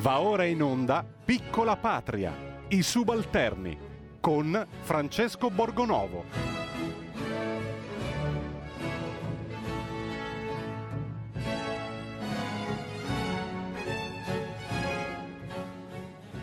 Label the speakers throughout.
Speaker 1: Va ora in onda Piccola Patria, i subalterni, con Francesco Borgonovo.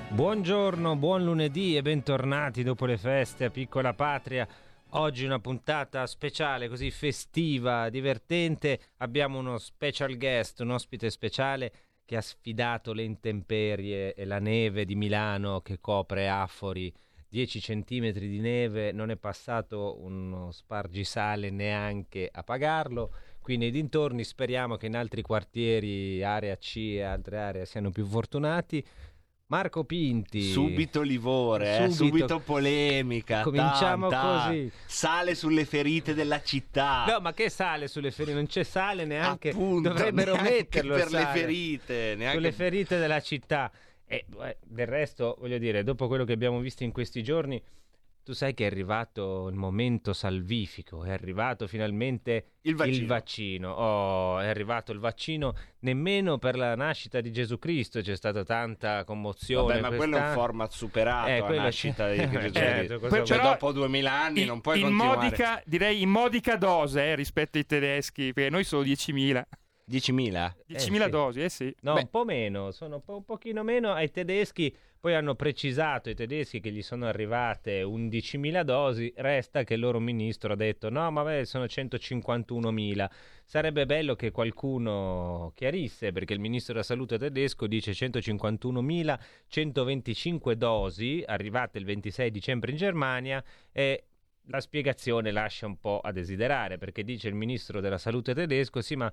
Speaker 2: Buongiorno, buon lunedì e bentornati dopo le feste a Piccola Patria. Oggi una puntata speciale, così festiva, divertente. Abbiamo uno special guest, un ospite speciale che ha sfidato le intemperie e la neve di Milano che copre Afori. 10 centimetri di neve, non è passato uno spargisale neanche a pagarlo. Qui nei dintorni speriamo che in altri quartieri, area C e altre aree siano più fortunati. Marco Pinti.
Speaker 3: Subito livore, eh, subito. subito. polemica.
Speaker 2: Cominciamo
Speaker 3: tan, tan.
Speaker 2: così.
Speaker 3: Sale sulle ferite della città.
Speaker 2: No, ma che sale sulle ferite? Non c'è sale neanche.
Speaker 3: Appunto,
Speaker 2: Dovrebbero
Speaker 3: neanche
Speaker 2: metterlo
Speaker 3: per
Speaker 2: sale.
Speaker 3: le ferite. Neanche...
Speaker 2: Sulle ferite della città. E eh, del resto, voglio dire, dopo quello che abbiamo visto in questi giorni, tu sai che è arrivato il momento salvifico, è arrivato finalmente
Speaker 3: Il vaccino.
Speaker 2: vaccino. Oh, è arrivato il vaccino, nemmeno per la nascita di Gesù Cristo c'è stata tanta commozione.
Speaker 3: Vabbè, ma quello è un
Speaker 2: quest'anno.
Speaker 3: format superato,
Speaker 2: Eh,
Speaker 3: la nascita
Speaker 2: c'è-
Speaker 3: di Gesù
Speaker 2: Certo,
Speaker 3: Cristo.
Speaker 2: cosa
Speaker 3: Cioè,
Speaker 4: vuoi?
Speaker 3: dopo duemila anni non puoi
Speaker 4: in
Speaker 3: continuare.
Speaker 4: modica, direi in modica dose eh, rispetto ai tedeschi, perché noi sono 10.000.
Speaker 3: 10.000?
Speaker 4: 10.000
Speaker 2: sì.
Speaker 4: dosi, eh sì.
Speaker 2: No,
Speaker 3: Beh.
Speaker 2: un po' meno, sono un, po', un pochino meno ai tedeschi, poi hanno precisato i tedeschi che gli sono arrivate 11.000 dosi, resta che il loro ministro ha detto no, ma beh, sono 151.000. Sarebbe bello che qualcuno chiarisse, perché il ministro della salute tedesco dice 151.125 dosi arrivate il 26 dicembre in Germania e la spiegazione lascia un po' a desiderare, perché dice il ministro della salute tedesco, sì, ma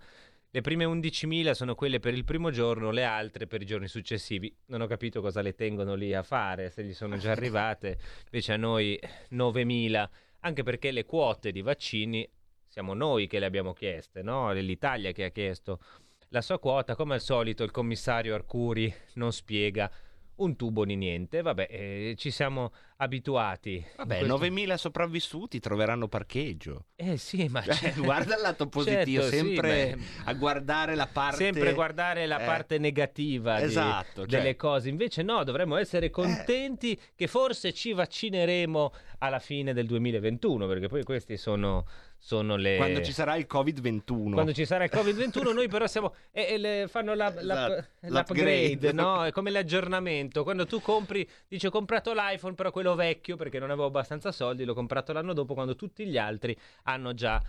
Speaker 2: le prime 11.000 sono quelle per il primo giorno, le altre per i giorni successivi. Non ho capito cosa le tengono lì a fare, se gli sono già arrivate. Invece a noi 9.000, anche perché le quote di vaccini siamo noi che le abbiamo chieste, no? È l'Italia che ha chiesto la sua quota. Come al solito il commissario Arcuri non spiega un tubo di niente. Vabbè, eh, ci siamo abituati.
Speaker 3: Vabbè,
Speaker 2: questo-
Speaker 3: 9.000 sopravvissuti troveranno parcheggio.
Speaker 2: Eh sì, ma
Speaker 3: Cioè,
Speaker 2: certo.
Speaker 3: guarda il lato positivo,
Speaker 2: Certo, sì,
Speaker 3: sempre
Speaker 2: beh,
Speaker 3: a guardare la parte...
Speaker 2: sempre guardare la
Speaker 3: Eh,
Speaker 2: parte negativa di-
Speaker 3: Esatto, cioè-
Speaker 2: delle cose. Invece no, dovremmo essere contenti che forse ci vaccineremo alla fine del 2021, perché poi questi sono, sono le...
Speaker 3: Quando ci sarà il Covid-21.
Speaker 2: Quando ci sarà il Covid-21 noi però siamo... E, e le- fanno la- la-
Speaker 3: Esatto,
Speaker 2: l'upgrade,
Speaker 3: l'upgrade.
Speaker 2: no? È come l'aggiornamento. Quando tu compri, dice ho comprato l'iPhone, però quello vecchio, perché non avevo abbastanza soldi, l'ho comprato l'anno dopo, quando tutti gli altri hanno già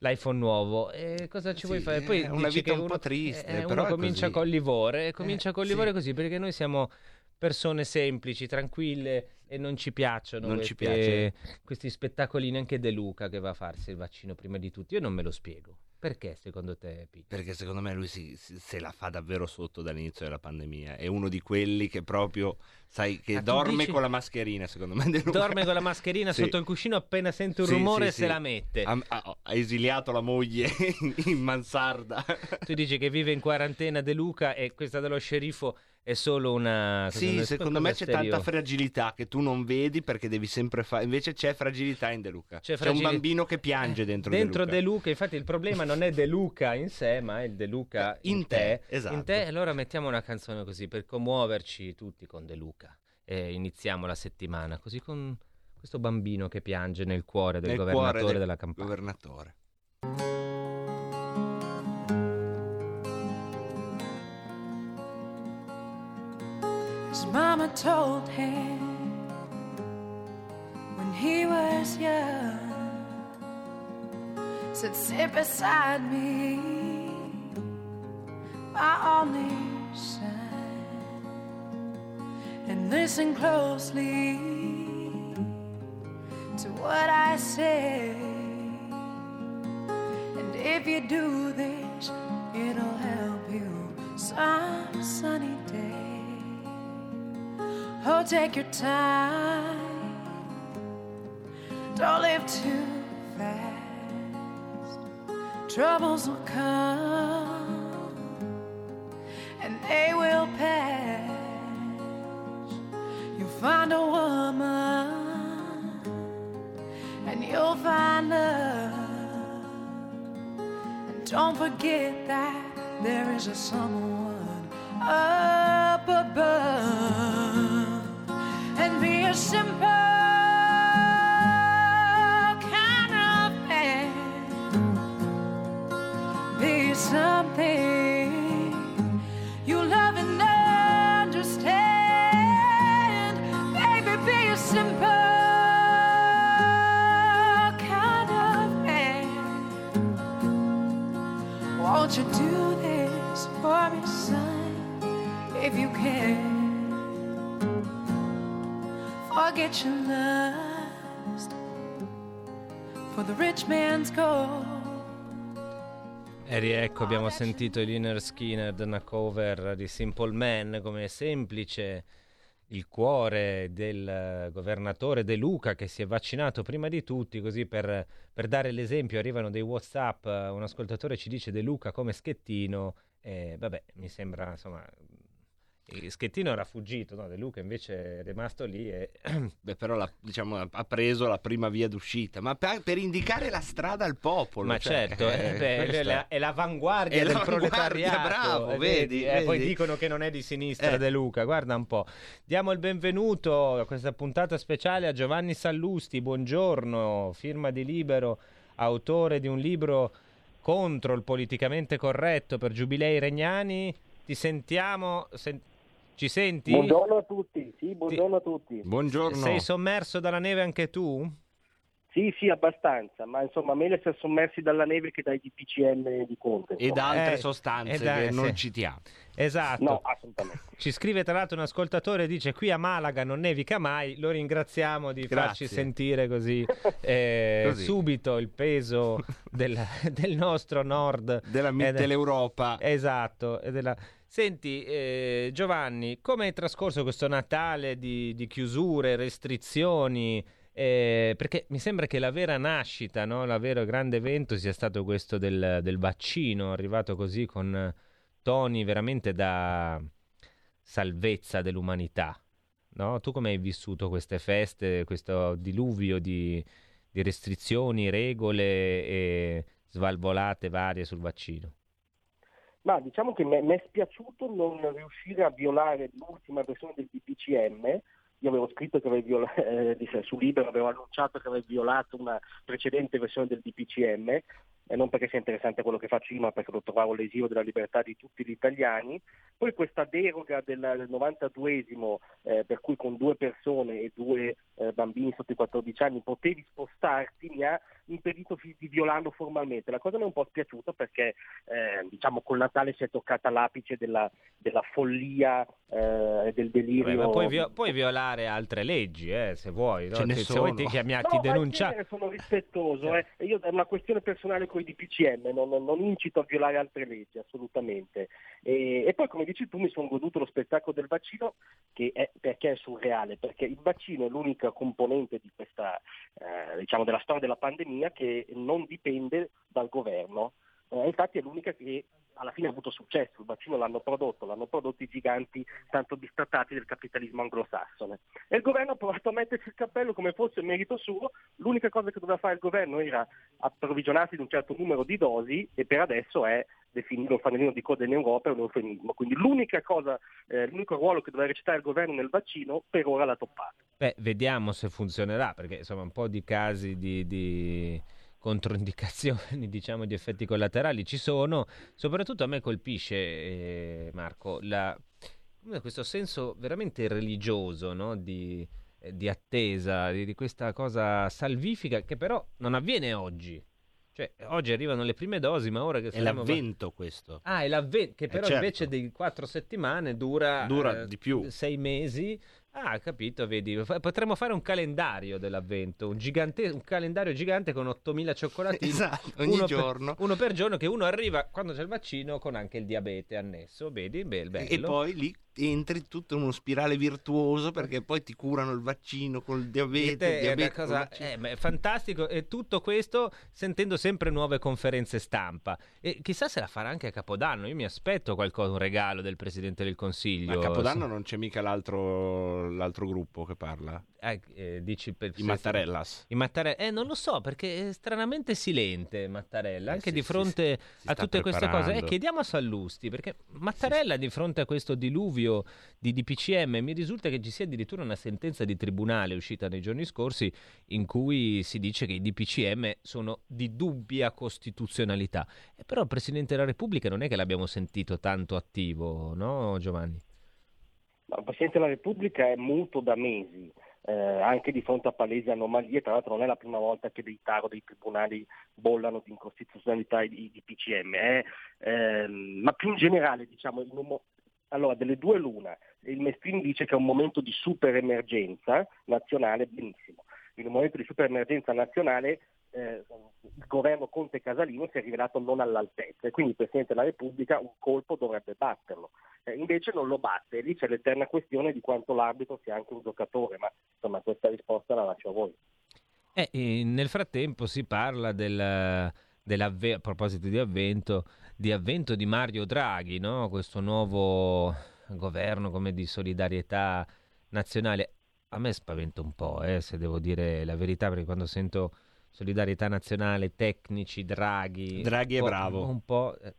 Speaker 2: l'iPhone nuovo. E cosa ci
Speaker 3: Sì,
Speaker 2: vuoi fare? Poi
Speaker 3: è una vita un
Speaker 2: uno,
Speaker 3: po' triste,
Speaker 2: eh,
Speaker 3: però
Speaker 2: comincia
Speaker 3: così.
Speaker 2: col livore, comincia
Speaker 3: Eh,
Speaker 2: col
Speaker 3: sì.
Speaker 2: livore così, perché noi siamo persone semplici, tranquille e non ci piacciono
Speaker 3: Non ci
Speaker 2: queste- questi spettacolini anche De Luca che va a farsi il vaccino prima di tutti. Io non me lo spiego. Perché secondo te, Pete?
Speaker 3: Perché secondo me lui si- si- se la fa davvero sotto dall'inizio della pandemia. È uno di quelli che proprio, sai, che
Speaker 2: Ah,
Speaker 3: dorme
Speaker 2: dici-
Speaker 3: con la mascherina, secondo me.
Speaker 2: Dorme con la mascherina
Speaker 3: Sì.
Speaker 2: sotto il cuscino, appena sente un
Speaker 3: Sì,
Speaker 2: rumore
Speaker 3: sì,
Speaker 2: se la mette.
Speaker 3: Ha, ha- ha esiliato la moglie in mansarda.
Speaker 2: Tu dici che vive in quarantena De Luca e questa dello sceriffo è solo una... cosa-
Speaker 3: Sì, secondo me c'è tanta fragilità che tu non vedi perché devi sempre fare. Invece c'è fragilità in De Luca.
Speaker 2: C'è
Speaker 3: C'è,
Speaker 2: fragili-
Speaker 3: un bambino che piange dentro,
Speaker 2: Dentro
Speaker 3: De
Speaker 2: De
Speaker 3: Luca.
Speaker 2: Luca, infatti il problema non è De Luca in sé, ma è il De Luca in,
Speaker 3: In te, esatto.
Speaker 2: In te, allora mettiamo una canzone così per commuoverci tutti con De Luca. E iniziamo la settimana così con questo bambino che piange nel cuore del
Speaker 3: Nel
Speaker 2: governatore
Speaker 3: cuore del
Speaker 2: della campagna.
Speaker 3: Governatore.
Speaker 5: His mama told him when he was young, said, Sit beside me, my only son, and listen closely to what I say. And if you do this, it'll help you some sunny day. Oh, take your time. Don't live too fast. Troubles will come and they will pass. You'll find a woman and you'll find love. And don't forget that there is a someone up above be a simple kind of man. Be something
Speaker 2: E riecco, abbiamo sentito i Liner Skinner, una cover di Simple Man come semplice il cuore del governatore De Luca che si è vaccinato prima di tutti, così per, per dare l'esempio arrivano dei Whatsapp, un ascoltatore ci dice De Luca come Schettino, e vabbè, mi sembra insomma... eh, Schettino era fuggito, no? De Luca invece è rimasto lì e
Speaker 3: Beh, però la- diciamo, ha preso la prima via d'uscita, ma per, per indicare la strada al popolo.
Speaker 2: Ma
Speaker 3: cioè,
Speaker 2: certo,
Speaker 3: eh,
Speaker 2: eh, beh,
Speaker 3: questa-
Speaker 2: è, la- è l'avanguardia
Speaker 3: È
Speaker 2: del
Speaker 3: l'avanguardia,
Speaker 2: proletariato.
Speaker 3: bravo,
Speaker 2: eh,
Speaker 3: vedi,
Speaker 2: eh, poi
Speaker 3: vedi.
Speaker 2: dicono che non è di sinistra
Speaker 3: Eh.
Speaker 2: De Luca, guarda un po'. Diamo il benvenuto a questa puntata speciale a Giovanni Sallusti, buongiorno, firma di Libero, autore di un libro contro il politicamente corretto per Giubilei Regnani. Ti sentiamo, sen- ci senti?
Speaker 6: Buongiorno a tutti, sì, buongiorno a tutti.
Speaker 3: Buongiorno.
Speaker 2: Sei sommerso dalla neve anche tu?
Speaker 6: Sì, sì, abbastanza, ma insomma meglio essere sommersi dalla neve che dai DPCM di Conte.
Speaker 3: e da altre
Speaker 2: Eh,
Speaker 3: sostanze
Speaker 2: eh, dai,
Speaker 3: che non
Speaker 2: sì.
Speaker 3: citiamo.
Speaker 2: Esatto.
Speaker 6: No, assolutamente.
Speaker 2: Ci scrive tra l'altro un ascoltatore dice qui a Malaga non nevica mai, lo ringraziamo di farci
Speaker 3: Grazie.
Speaker 2: sentire così, eh,
Speaker 3: Così.
Speaker 2: subito il peso del, del nostro nord.
Speaker 3: Della
Speaker 2: del-
Speaker 3: dell'Europa.
Speaker 2: Esatto. e della- Senti eh, Giovanni, come è trascorso questo Natale di, di chiusure, restrizioni? Eh, perché mi sembra che la vera nascita, no? la vero grande evento sia stato questo del, del vaccino, arrivato così con toni veramente da salvezza dell'umanità. No? Tu come hai vissuto queste feste, questo diluvio di, di restrizioni, regole e svalvolate varie sul vaccino?
Speaker 6: Ma diciamo che mi è spiaciuto non riuscire a violare l'ultima versione del DPCM. Io avevo scritto che avevo viola- eh, su Libero, avevo annunciato che avevo violato una precedente versione del DPCM, e non perché sia interessante quello che faccio io, ma perché lo trovavo lesivo della libertà di tutti gli italiani. Poi questa deroga del, del 92esimo, eh, per cui con due persone e due eh, bambini sotto i 14 anni potevi spostarti, mi ha impedito di violarlo formalmente. La cosa mi è un po' spiaciuta perché eh, diciamo col Natale si è toccata l'apice della, della follia eh, e del delirio.
Speaker 2: Vabbè, ma puoi, vio- puoi violare altre leggi, eh, se vuoi. no? Che se vuoi ti, chiamia-
Speaker 6: No,
Speaker 2: ti
Speaker 6: ma in
Speaker 2: denuncia-
Speaker 6: genere sono rispettoso, eh. E io è una questione personale con i DPCM, non, non- incito a violare altre leggi, assolutamente. E, e poi come dici tu mi sono goduto lo spettacolo del vaccino che è, perché è surreale, perché il vaccino è l'unica componente di questa, eh, diciamo, della storia della pandemia che non dipende dal governo. Eh, infatti è l'unica che alla fine ha avuto successo, il vaccino l'hanno prodotto, l'hanno prodotto i giganti tanto bistrattati del capitalismo anglosassone. E il governo ha provato a mettersi il cappello come fosse merito suo, l'unica cosa che doveva fare il governo era approvvigionarsi di un certo numero di dosi e per adesso è definire un fanalino di coda in Europa è un eufemismo. Quindi l'unica cosa, eh, l'unico ruolo che doveva recitare il governo nel vaccino per ora l'ha toppato.
Speaker 2: Beh, vediamo se funzionerà, perché insomma un po' di casi di, di controindicazioni, diciamo, di effetti collaterali ci sono. Soprattutto a me colpisce, eh, Marco, la- questo senso veramente religioso, no? Di, eh, di attesa, di, di questa cosa salvifica che però non avviene oggi. Cioè, oggi arrivano le prime dosi, ma ora che
Speaker 3: È l'avvento questo.
Speaker 2: Ah, è l'avvento, che
Speaker 3: Eh,
Speaker 2: però
Speaker 3: certo.
Speaker 2: invece di quattro settimane dura,
Speaker 3: Dura
Speaker 2: eh,
Speaker 3: di più.
Speaker 2: sei mesi. Ah, capito, vedi. Potremmo fare un calendario dell'avvento, un, gigante- un calendario gigante con 8000 cioccolatini.
Speaker 3: Esatto, ogni
Speaker 2: uno
Speaker 3: giorno.
Speaker 2: Per, uno per giorno che uno arriva quando c'è il vaccino con anche il diabete annesso, vedi? Bel, bello.
Speaker 3: E poi lì entri tutto in uno spirale virtuoso perché poi ti curano il vaccino col diabete.
Speaker 2: Vedete,
Speaker 3: il
Speaker 2: è,
Speaker 3: diabete col
Speaker 2: cosa,
Speaker 3: vaccino.
Speaker 2: eh, ma è fantastico e tutto questo sentendo sempre nuove conferenze stampa e chissà se la farà anche a Capodanno io mi aspetto qualcosa, un regalo del Presidente del
Speaker 3: Ma
Speaker 2: Consiglio
Speaker 3: a Capodanno non c'è mica l'altro, l'altro gruppo che parla?
Speaker 2: Eh, eh, dici per
Speaker 3: I Mattarellas.
Speaker 2: I Mattare- eh, non lo so perché è stranamente silente Mattarella,
Speaker 3: Eh,
Speaker 2: anche
Speaker 3: sì,
Speaker 2: di
Speaker 3: sì,
Speaker 2: fronte
Speaker 3: si
Speaker 2: a tutte queste cose. Eh,
Speaker 3: preparando.
Speaker 2: chiediamo a Sallusti perché Mattarella di fronte a questo diluvio di DPCM mi risulta che ci sia addirittura una sentenza di tribunale uscita nei giorni scorsi in cui si dice che i DPCM sono di dubbia costituzionalità. Eh, però il Presidente della Repubblica non è che l'abbiamo sentito tanto attivo, no Giovanni?
Speaker 6: Il Presidente della Repubblica è muto da mesi, eh, anche di fronte a palesi anomalie, tra l'altro non è la prima volta che dei taro dei tribunali bollano di incostituzionalità di, di PCM, è, ehm, ma più in generale diciamo, in un allora delle due l'una, il Mestrini dice che è un momento di super emergenza nazionale, benissimo, in un momento di super emergenza nazionale eh, il governo Conte Casalino si è rivelato non all'altezza e quindi il Presidente della Repubblica un colpo dovrebbe batterlo. Eh, invece non lo batte e lì c'è l'eterna questione di quanto l'arbitro sia anche un giocatore, ma insomma questa risposta la lascio a voi.
Speaker 2: Eh, nel frattempo si parla del, a proposito di avvento, di avvento di Mario Draghi, no? questo nuovo governo come di solidarietà nazionale. A me spaventa un po', eh, se devo dire la verità, perché quando sento solidarietà nazionale, tecnici, Draghi...
Speaker 3: Draghi è bravo.
Speaker 2: Un po'... eh,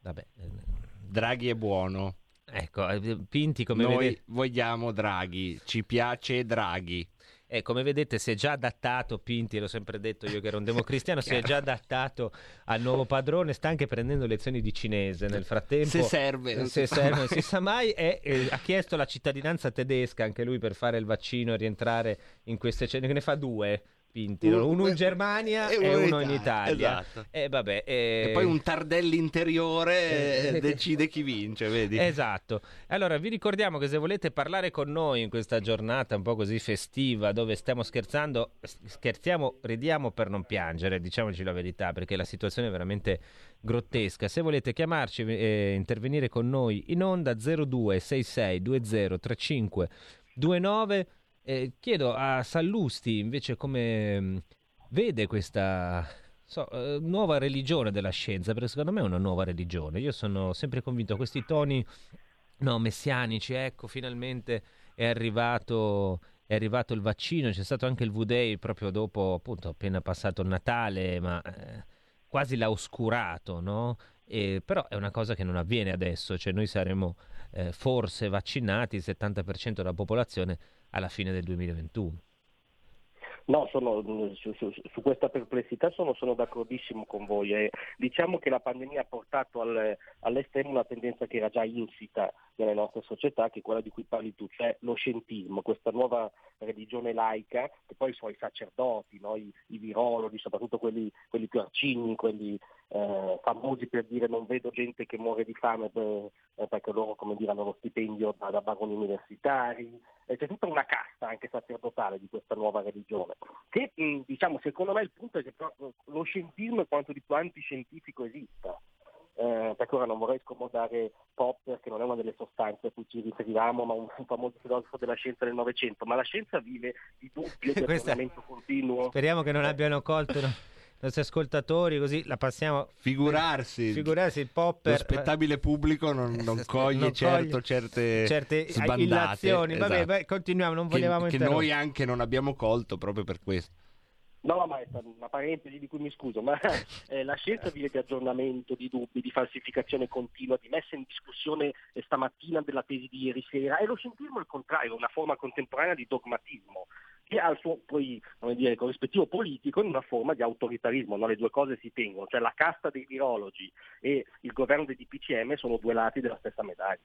Speaker 2: vabbè, eh,
Speaker 3: Draghi è buono.
Speaker 2: ecco, eh, Pinti come
Speaker 3: Noi
Speaker 2: vedete...
Speaker 3: vogliamo Draghi, ci piace Draghi.
Speaker 2: Eh, come vedete si è già adattato, Pinti, l'ho sempre detto io che ero un democristiano, si è già adattato al nuovo padrone, sta anche prendendo lezioni di cinese nel frattempo.
Speaker 3: Se serve, non
Speaker 2: se
Speaker 3: si sa
Speaker 2: serve,
Speaker 3: mai.
Speaker 2: non si sa mai, e, eh, ha chiesto la cittadinanza tedesca anche lui per fare il vaccino e rientrare in queste che ne fa due, Pinti,
Speaker 3: Un-
Speaker 2: uno in Germania e uno, in Italia.
Speaker 3: Esatto.
Speaker 2: E vabbè, eh,
Speaker 3: E poi un Tardelli interiore
Speaker 2: Eh,
Speaker 3: eh, decide chi vince, vedi?
Speaker 2: Esatto. Allora vi ricordiamo che se volete parlare con noi in questa giornata un po' così festiva dove stiamo scherzando, scherziamo, ridiamo per non piangere, diciamoci la verità, perché la situazione è veramente grottesca. Se volete chiamarci e intervenire con noi in onda 02 66 20 35 29 eh, chiedo a Sallusti invece come mh, vede questa so, eh, nuova religione della scienza, perché secondo me è una nuova religione. Io sono sempre convinto a questi toni no, messianici, ecco, finalmente è arrivato, è arrivato il vaccino, c'è stato anche il V-Day proprio dopo, appunto, appena passato il Natale, ma eh, quasi l'ha oscurato, no? E, però è una cosa che non avviene adesso, cioè noi saremo eh, forse vaccinati, il 70% della popolazione, alla fine del 2021.
Speaker 6: No, sono, su, su- su questa perplessità sono, sono d'accordissimo con voi. eh. Diciamo che la pandemia ha portato al- all'estremo una tendenza che era già insita nelle nostre società, che è quella di cui parli tu, cioè lo scientismo, questa nuova religione laica, che poi i suoi sacerdoti, no? I, i virologi, soprattutto quelli, quelli più arcigni, quelli eh, famosi per dire non vedo gente che muore di fame per- eh, perché loro come dire, hanno lo stipendio da, da baroni universitari, e c'è tutta una casta anche sacerdotale di questa nuova religione, che mh, diciamo secondo me il punto è che lo scientismo è quanto di più antiscientifico esista. Eh, perché ora non vorrei scomodare Popper, che non è una delle sostanze a cui ci riferiamo, ma un, un famoso filosofo della scienza del Novecento, ma la scienza vive di dubbio, di aggiornamento continuo.
Speaker 2: Speriamo che non abbiano colto no, nostri ascoltatori, così la passiamo.
Speaker 3: Figurarsi,
Speaker 2: Figurarsi il popper.
Speaker 3: lo spettabile pubblico non, non
Speaker 2: Eh,
Speaker 3: coglie
Speaker 2: non
Speaker 3: certo
Speaker 2: coglie
Speaker 3: certe,
Speaker 2: certe
Speaker 3: sbandate.
Speaker 2: illazioni. Vabbè,
Speaker 3: esatto.
Speaker 2: vai, continuiamo, non
Speaker 3: che,
Speaker 2: volevamo
Speaker 3: che
Speaker 2: interrompere.
Speaker 3: noi anche non abbiamo colto proprio per questo.
Speaker 6: No, ma è una parentesi di cui mi scuso, ma eh, la scienza vive di aggiornamento, di dubbi, di falsificazione continua, di messa in discussione eh, stamattina della tesi di ieri sera e lo scientismo è il contrario, una forma contemporanea di dogmatismo ha il suo poi, dire, corrispettivo politico in una forma di autoritarismo, no? le due cose si tengono, cioè la casta dei virologi e il governo dei DPCM sono due lati della stessa medaglia.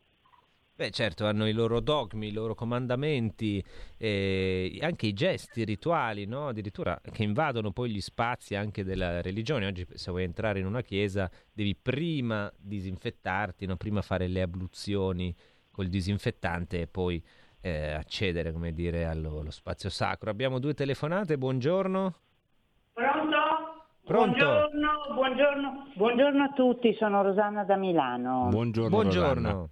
Speaker 2: Beh, certo, hanno i loro dogmi, i loro comandamenti, eh, anche i gesti rituali, no? addirittura che invadono poi gli spazi anche della religione. Oggi, se vuoi entrare in una chiesa, devi prima disinfettarti, no? prima fare le abluzioni col disinfettante e poi eh, accedere, come dire, allo, allo spazio sacro. Abbiamo due telefonate, buongiorno.
Speaker 7: Pronto?
Speaker 2: Pronto?
Speaker 7: Buongiorno, buongiorno, buongiorno a tutti, sono Rosanna da Milano.
Speaker 3: Buongiorno.
Speaker 2: Buongiorno.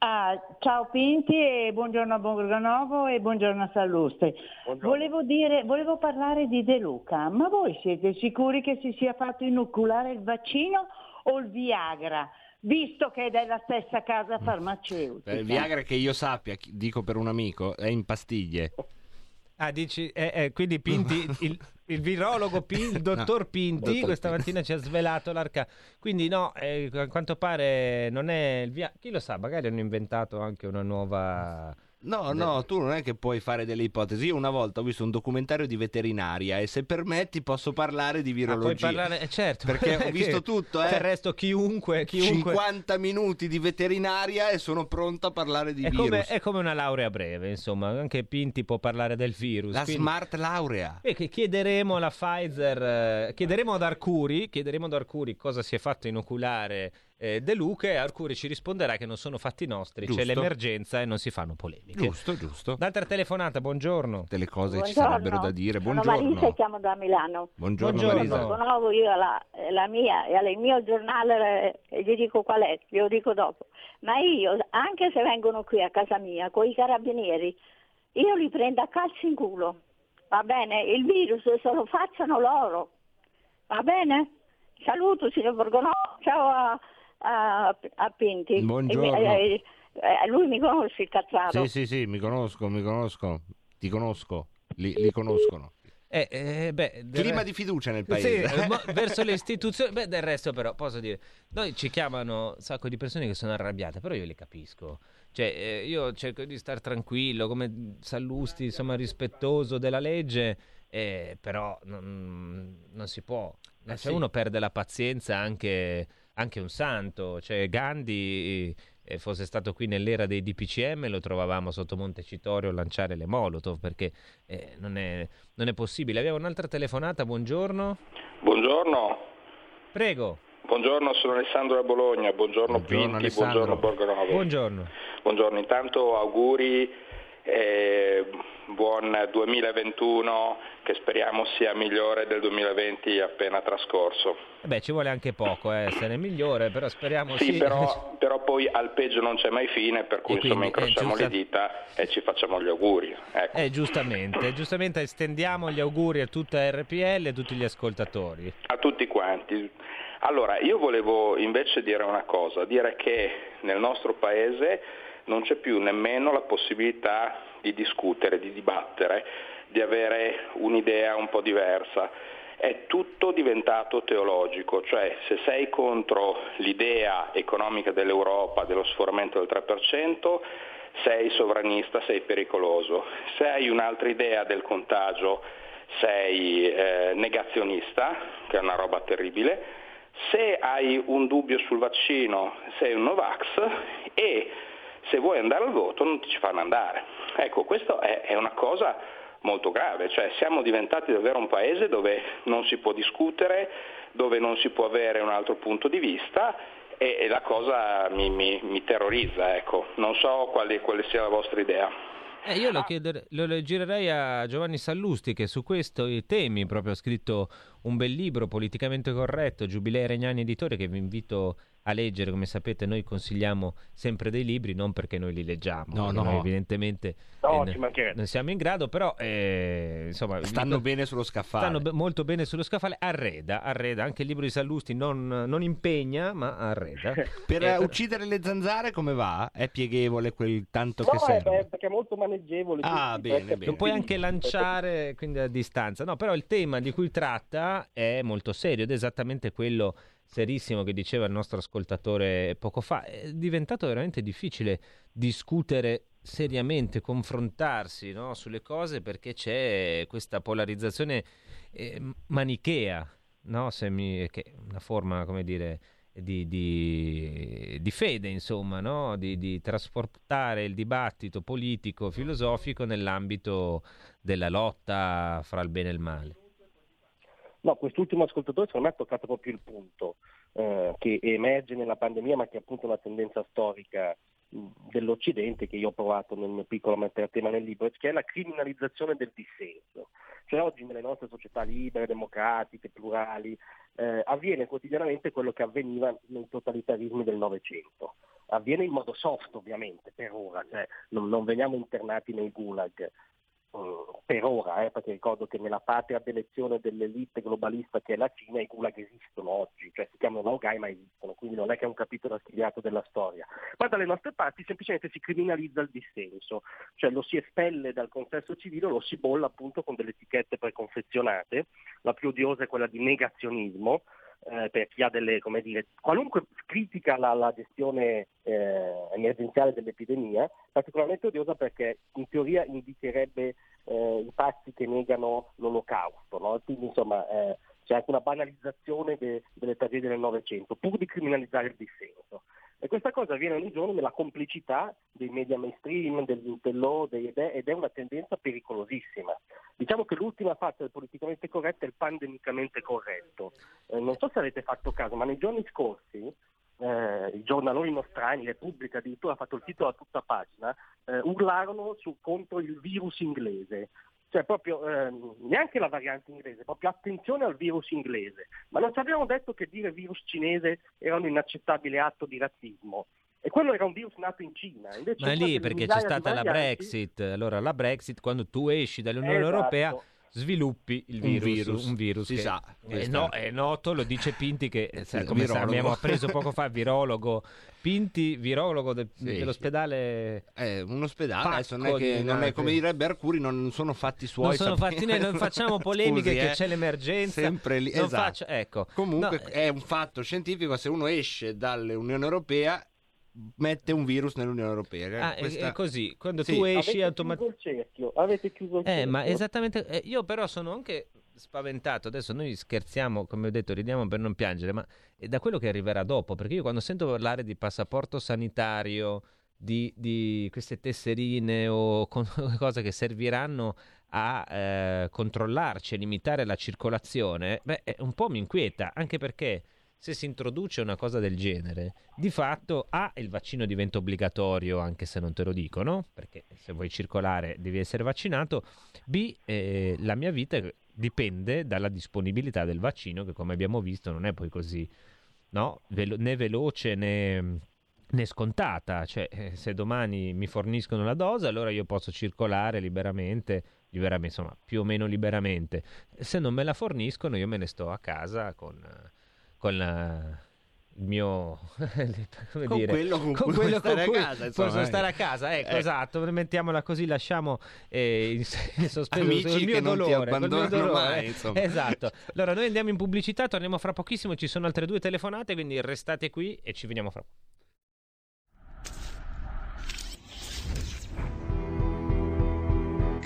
Speaker 7: Ah, ciao Pinti e buongiorno a Borgonovo e buongiorno a Salluste.
Speaker 6: Buongiorno.
Speaker 7: Volevo, dire, volevo parlare di De Luca, ma voi siete sicuri che si sia fatto inoculare il vaccino o il Viagra? Visto che è della stessa casa farmaceutica.
Speaker 3: Per il Viagra che io sappia, dico per un amico, è in pastiglie.
Speaker 2: Ah, dici, eh, eh, quindi Pinti, il, il virologo Pin- il dottor Pinti
Speaker 3: dottor
Speaker 2: questa
Speaker 3: Pinti.
Speaker 2: mattina ci ha svelato l'arca. Quindi no, eh, a quanto pare non è il via... Chi lo sa, magari hanno inventato anche una nuova...
Speaker 3: No, no, tu non è che puoi fare delle ipotesi. Io una volta ho visto un documentario di veterinaria e se permetti posso parlare di
Speaker 2: Ah,
Speaker 3: virologia.
Speaker 2: parlare... eh, certo.
Speaker 3: Perché ho visto tutto, eh.
Speaker 2: Del resto chiunque... chiunque...
Speaker 3: 50 minuti di veterinaria e sono pronto a parlare di
Speaker 2: È
Speaker 3: virus.
Speaker 2: come, è come una laurea breve, insomma, anche Pinti può parlare del virus.
Speaker 3: La
Speaker 2: quindi-
Speaker 3: smart laurea.
Speaker 2: E che chiederemo alla Pfizer, eh, chiederemo ad Arcuri, chiederemo ad Arcuri cosa si è fatto inoculare eh, De Luca e Arcuri ci risponderà che non sono fatti nostri, c'è
Speaker 3: Giusto.
Speaker 2: l'emergenza e non si fanno polemiche.
Speaker 3: Giusto, giusto.
Speaker 2: Un'altra telefonata, buongiorno.
Speaker 3: Delle cose ci
Speaker 8: Buongiorno.
Speaker 3: sarebbero da dire.
Speaker 8: Sono Marisa e
Speaker 3: Buongiorno.
Speaker 8: chiamo da Milano.
Speaker 3: Buongiorno,
Speaker 2: Buongiorno.
Speaker 3: Marisa.
Speaker 8: Borgonovo io la, la mia, e il mio giornale eh, gli dico qual è, glielo dico dopo. Ma io, anche se vengono qui a casa mia con i carabinieri, io li prendo a calci in culo. Va bene? Il virus se lo facciano loro. Va bene? Saluto signor Borgonovo, ciao a, a, a Pinti.
Speaker 3: Buongiorno.
Speaker 8: E eh, eh, lui mi conosce il cazzato.
Speaker 3: Sì, sì, sì, mi conosco, mi conosco. Ti conosco. Li, li conoscono.
Speaker 2: Eh, eh, beh,
Speaker 3: Clima
Speaker 2: re-
Speaker 3: di fiducia nel
Speaker 2: Sì,
Speaker 3: paese.
Speaker 2: mo- verso le istituzioni, beh, del resto però posso dire, noi ci chiamano un sacco di persone che sono arrabbiate, però io le capisco. Cioè, eh, io cerco di stare tranquillo, come Sallusti, insomma, rispettoso della legge, eh, però non, non si può.
Speaker 3: Eh,
Speaker 2: Cioè,
Speaker 3: sì.
Speaker 2: uno perde la pazienza anche, anche un santo. Cioè, Gandhi eh, fosse stato qui nell'era dei DPCM, lo trovavamo sotto Montecitorio a lanciare le Molotov, perché eh, non, è, non è possibile. Abbiamo un'altra telefonata, buongiorno.
Speaker 9: Buongiorno,
Speaker 2: Prego.
Speaker 9: buongiorno, sono Alessandro da Bologna, buongiorno,
Speaker 3: Buongiorno,
Speaker 9: Pinti,
Speaker 3: Alessandro.
Speaker 9: buongiorno Borgonovo.
Speaker 2: Buongiorno.
Speaker 9: Buongiorno, intanto auguri, eh, buon 2021 che speriamo sia migliore del 2020 appena trascorso.
Speaker 2: Eh Beh, ci vuole anche poco eh, essere migliore, però speriamo
Speaker 9: Sì,
Speaker 2: sì.
Speaker 9: però, però poi al peggio non c'è mai fine, per cui
Speaker 2: E quindi,
Speaker 9: insomma
Speaker 2: eh,
Speaker 9: incrociamo
Speaker 2: giusta-
Speaker 9: le dita e ci facciamo gli auguri. Ecco.
Speaker 2: Eh, giustamente, giustamente estendiamo gli auguri a tutta RPL e a tutti gli ascoltatori.
Speaker 9: A tutti quanti. Allora, io volevo invece dire una cosa, dire che nel nostro paese non c'è più nemmeno la possibilità di discutere, di dibattere, di avere un'idea un po' diversa. È tutto diventato teologico, cioè se sei contro l'idea economica dell'Europa, dello sforamento del 3%, sei sovranista, sei pericoloso. Se hai un'altra idea del contagio, sei eh, negazionista, che è una roba terribile. Se hai un dubbio sul vaccino, sei un Novax e se vuoi andare al voto non ti ci fanno andare. Ecco, questa è, è una cosa molto grave, cioè siamo diventati davvero un paese dove non si può discutere, dove non si può avere un altro punto di vista e, e la cosa mi, mi- mi terrorizza, ecco. non so quale, quale sia la vostra idea.
Speaker 2: Eh, io lo, chiedere- lo girerei a Giovanni Sallusti che su questi temi proprio ha scritto un bel libro politicamente corretto, Giubilei Regnani Editore, che vi invito a leggere. Come sapete noi consigliamo sempre dei libri, non perché noi li leggiamo,
Speaker 3: No, no.
Speaker 2: evidentemente
Speaker 6: No,
Speaker 2: eh, non siamo in grado, però eh, insomma...
Speaker 3: Stanno
Speaker 2: dico-
Speaker 3: bene sullo scaffale.
Speaker 2: Stanno be- molto bene sullo scaffale, arreda, arreda, anche il libro di Sallusti non, non impegna, ma arreda.
Speaker 3: Per
Speaker 2: Eh,
Speaker 3: eh, uccidere le zanzare come va? È pieghevole quel tanto
Speaker 6: No,
Speaker 3: che serve?
Speaker 6: è- perché è molto maneggevole.
Speaker 3: Ah,
Speaker 6: quindi
Speaker 3: bene, bene.
Speaker 2: Lo puoi anche lanciare quindi a distanza. No, però il tema di cui tratta è molto serio ed è esattamente quello serissimo che diceva il nostro ascoltatore poco fa. È diventato veramente difficile discutere seriamente, confrontarsi no, sulle cose perché c'è questa polarizzazione eh, manichea, no? Mi- che è una forma, come dire, di, di- di fede, insomma, no? di, di trasportare il dibattito politico, filosofico nell'ambito della lotta fra il bene e il male.
Speaker 6: No, quest'ultimo ascoltatore secondo me ha toccato proprio il punto eh, che emerge nella pandemia, ma che è appunto una tendenza storica dell'Occidente che io ho provato nel mio piccolo mettere a tema nel libro, che è la criminalizzazione del dissenso. Cioè oggi nelle nostre società libere, democratiche, plurali, eh, avviene quotidianamente quello che avveniva nei totalitarismi del Novecento. Avviene in modo soft ovviamente, per ora, cioè non, non veniamo internati nei gulag, per ora, eh, perché ricordo che nella patria d'elezione dell'elite globalista che è la Cina i gulag esistono oggi, cioè si chiamano Laogai ma esistono, quindi non è che è un capitolo archiviato della storia. Ma dalle nostre parti semplicemente si criminalizza il dissenso, cioè lo si espelle dal consesso civile, lo si bolla appunto con delle etichette preconfezionate, la più odiosa è quella di negazionismo, eh, per chi ha delle, come dire, qualunque critica la, la gestione eh, emergenziale dell'epidemia, particolarmente odiosa perché in teoria indicherebbe eh, i pazzi che negano l'olocausto, no? quindi insomma eh, c'è anche una banalizzazione de- delle tragedie del Novecento, pur di criminalizzare il dissenso. E questa cosa avviene ogni giorno nella complicità dei media mainstream, degli intello, dei, ed è una tendenza pericolosissima. Diciamo che l'ultima fase del politicamente corretto è il pandemicamente corretto. Eh, non so se avete fatto caso, ma nei giorni scorsi eh, i giornaloni nostrani, Repubblica addirittura ha fatto il titolo a tutta pagina, eh, urlarono su, contro il virus inglese. Cioè proprio ehm, neanche la variante inglese, proprio attenzione al virus inglese. Ma non ci avevano detto che dire virus cinese era un inaccettabile atto di razzismo. E quello era un virus nato in Cina. Invece
Speaker 2: Ma lì perché c'è stata la Brexit. Allora, la Brexit, quando tu esci dall'Unione
Speaker 6: Esatto.
Speaker 2: Europea, sviluppi il
Speaker 3: Un
Speaker 2: virus.
Speaker 3: virus,
Speaker 2: un virus
Speaker 3: si sa,
Speaker 2: È,
Speaker 3: questa-
Speaker 2: no- è noto, lo dice Pinti, che eh, sa-
Speaker 3: Sì,
Speaker 2: come sa- abbiamo appreso poco fa, virologo. Pinti, virologo del-
Speaker 3: Sì,
Speaker 2: dell'ospedale.
Speaker 3: È un ospedale,
Speaker 2: Pacco
Speaker 3: non è, che, non è come direbbe Arcuri, non sono fatti suoi.
Speaker 2: Non sono
Speaker 3: sapere-
Speaker 2: fatti noi, non facciamo polemiche
Speaker 3: Scusi,
Speaker 2: che
Speaker 3: eh.
Speaker 2: c'è l'emergenza.
Speaker 3: Sempre lì, esatto.
Speaker 2: faccio- ecco.
Speaker 3: Comunque
Speaker 2: No,
Speaker 3: è un fatto scientifico, se uno esce dall'Unione Europea mette un virus nell'Unione Europea.
Speaker 2: Ah, è-
Speaker 3: Questa-
Speaker 2: è così, quando
Speaker 3: Sì.
Speaker 2: tu
Speaker 6: Avete
Speaker 2: esci
Speaker 6: chiuso
Speaker 2: automaticamente...
Speaker 6: il cerchio, avete chiuso il
Speaker 2: Eh,
Speaker 6: cerchio.
Speaker 2: ma esattamente. eh, io però sono anche spaventato. Adesso noi scherziamo, come ho detto, ridiamo per non piangere, ma è da quello che arriverà dopo. Perché io quando sento parlare di passaporto sanitario, di, di queste tesserine o con- cose che serviranno a eh, controllarci e limitare la circolazione, beh, eh, un po' mi inquieta, anche perché se si introduce una cosa del genere, di fatto A, il vaccino diventa obbligatorio anche se non te lo dicono, perché se vuoi circolare devi essere vaccinato, B, eh, la mia vita dipende dalla disponibilità del vaccino, che come abbiamo visto non è poi così no? Velo- né veloce né, né scontata. Cioè, eh, se domani mi forniscono la dose, allora io posso circolare liberamente, liberamente, insomma, più o meno liberamente. Se non me la forniscono, io me ne sto a casa con, eh, con eh, il mio come
Speaker 3: Con
Speaker 2: dire,
Speaker 3: quello con cui puoi stare a casa, insomma,
Speaker 2: posso
Speaker 3: eh.
Speaker 2: stare a casa ecco
Speaker 3: Eh.
Speaker 2: esatto mettiamola così lasciamo eh, in, sospeso
Speaker 3: Amici
Speaker 2: il mio
Speaker 3: che non ti
Speaker 2: dolore mio dolore.
Speaker 3: mai, insomma.
Speaker 2: esatto allora noi andiamo in pubblicità torniamo fra pochissimo ci sono altre due telefonate quindi restate qui e ci vediamo fra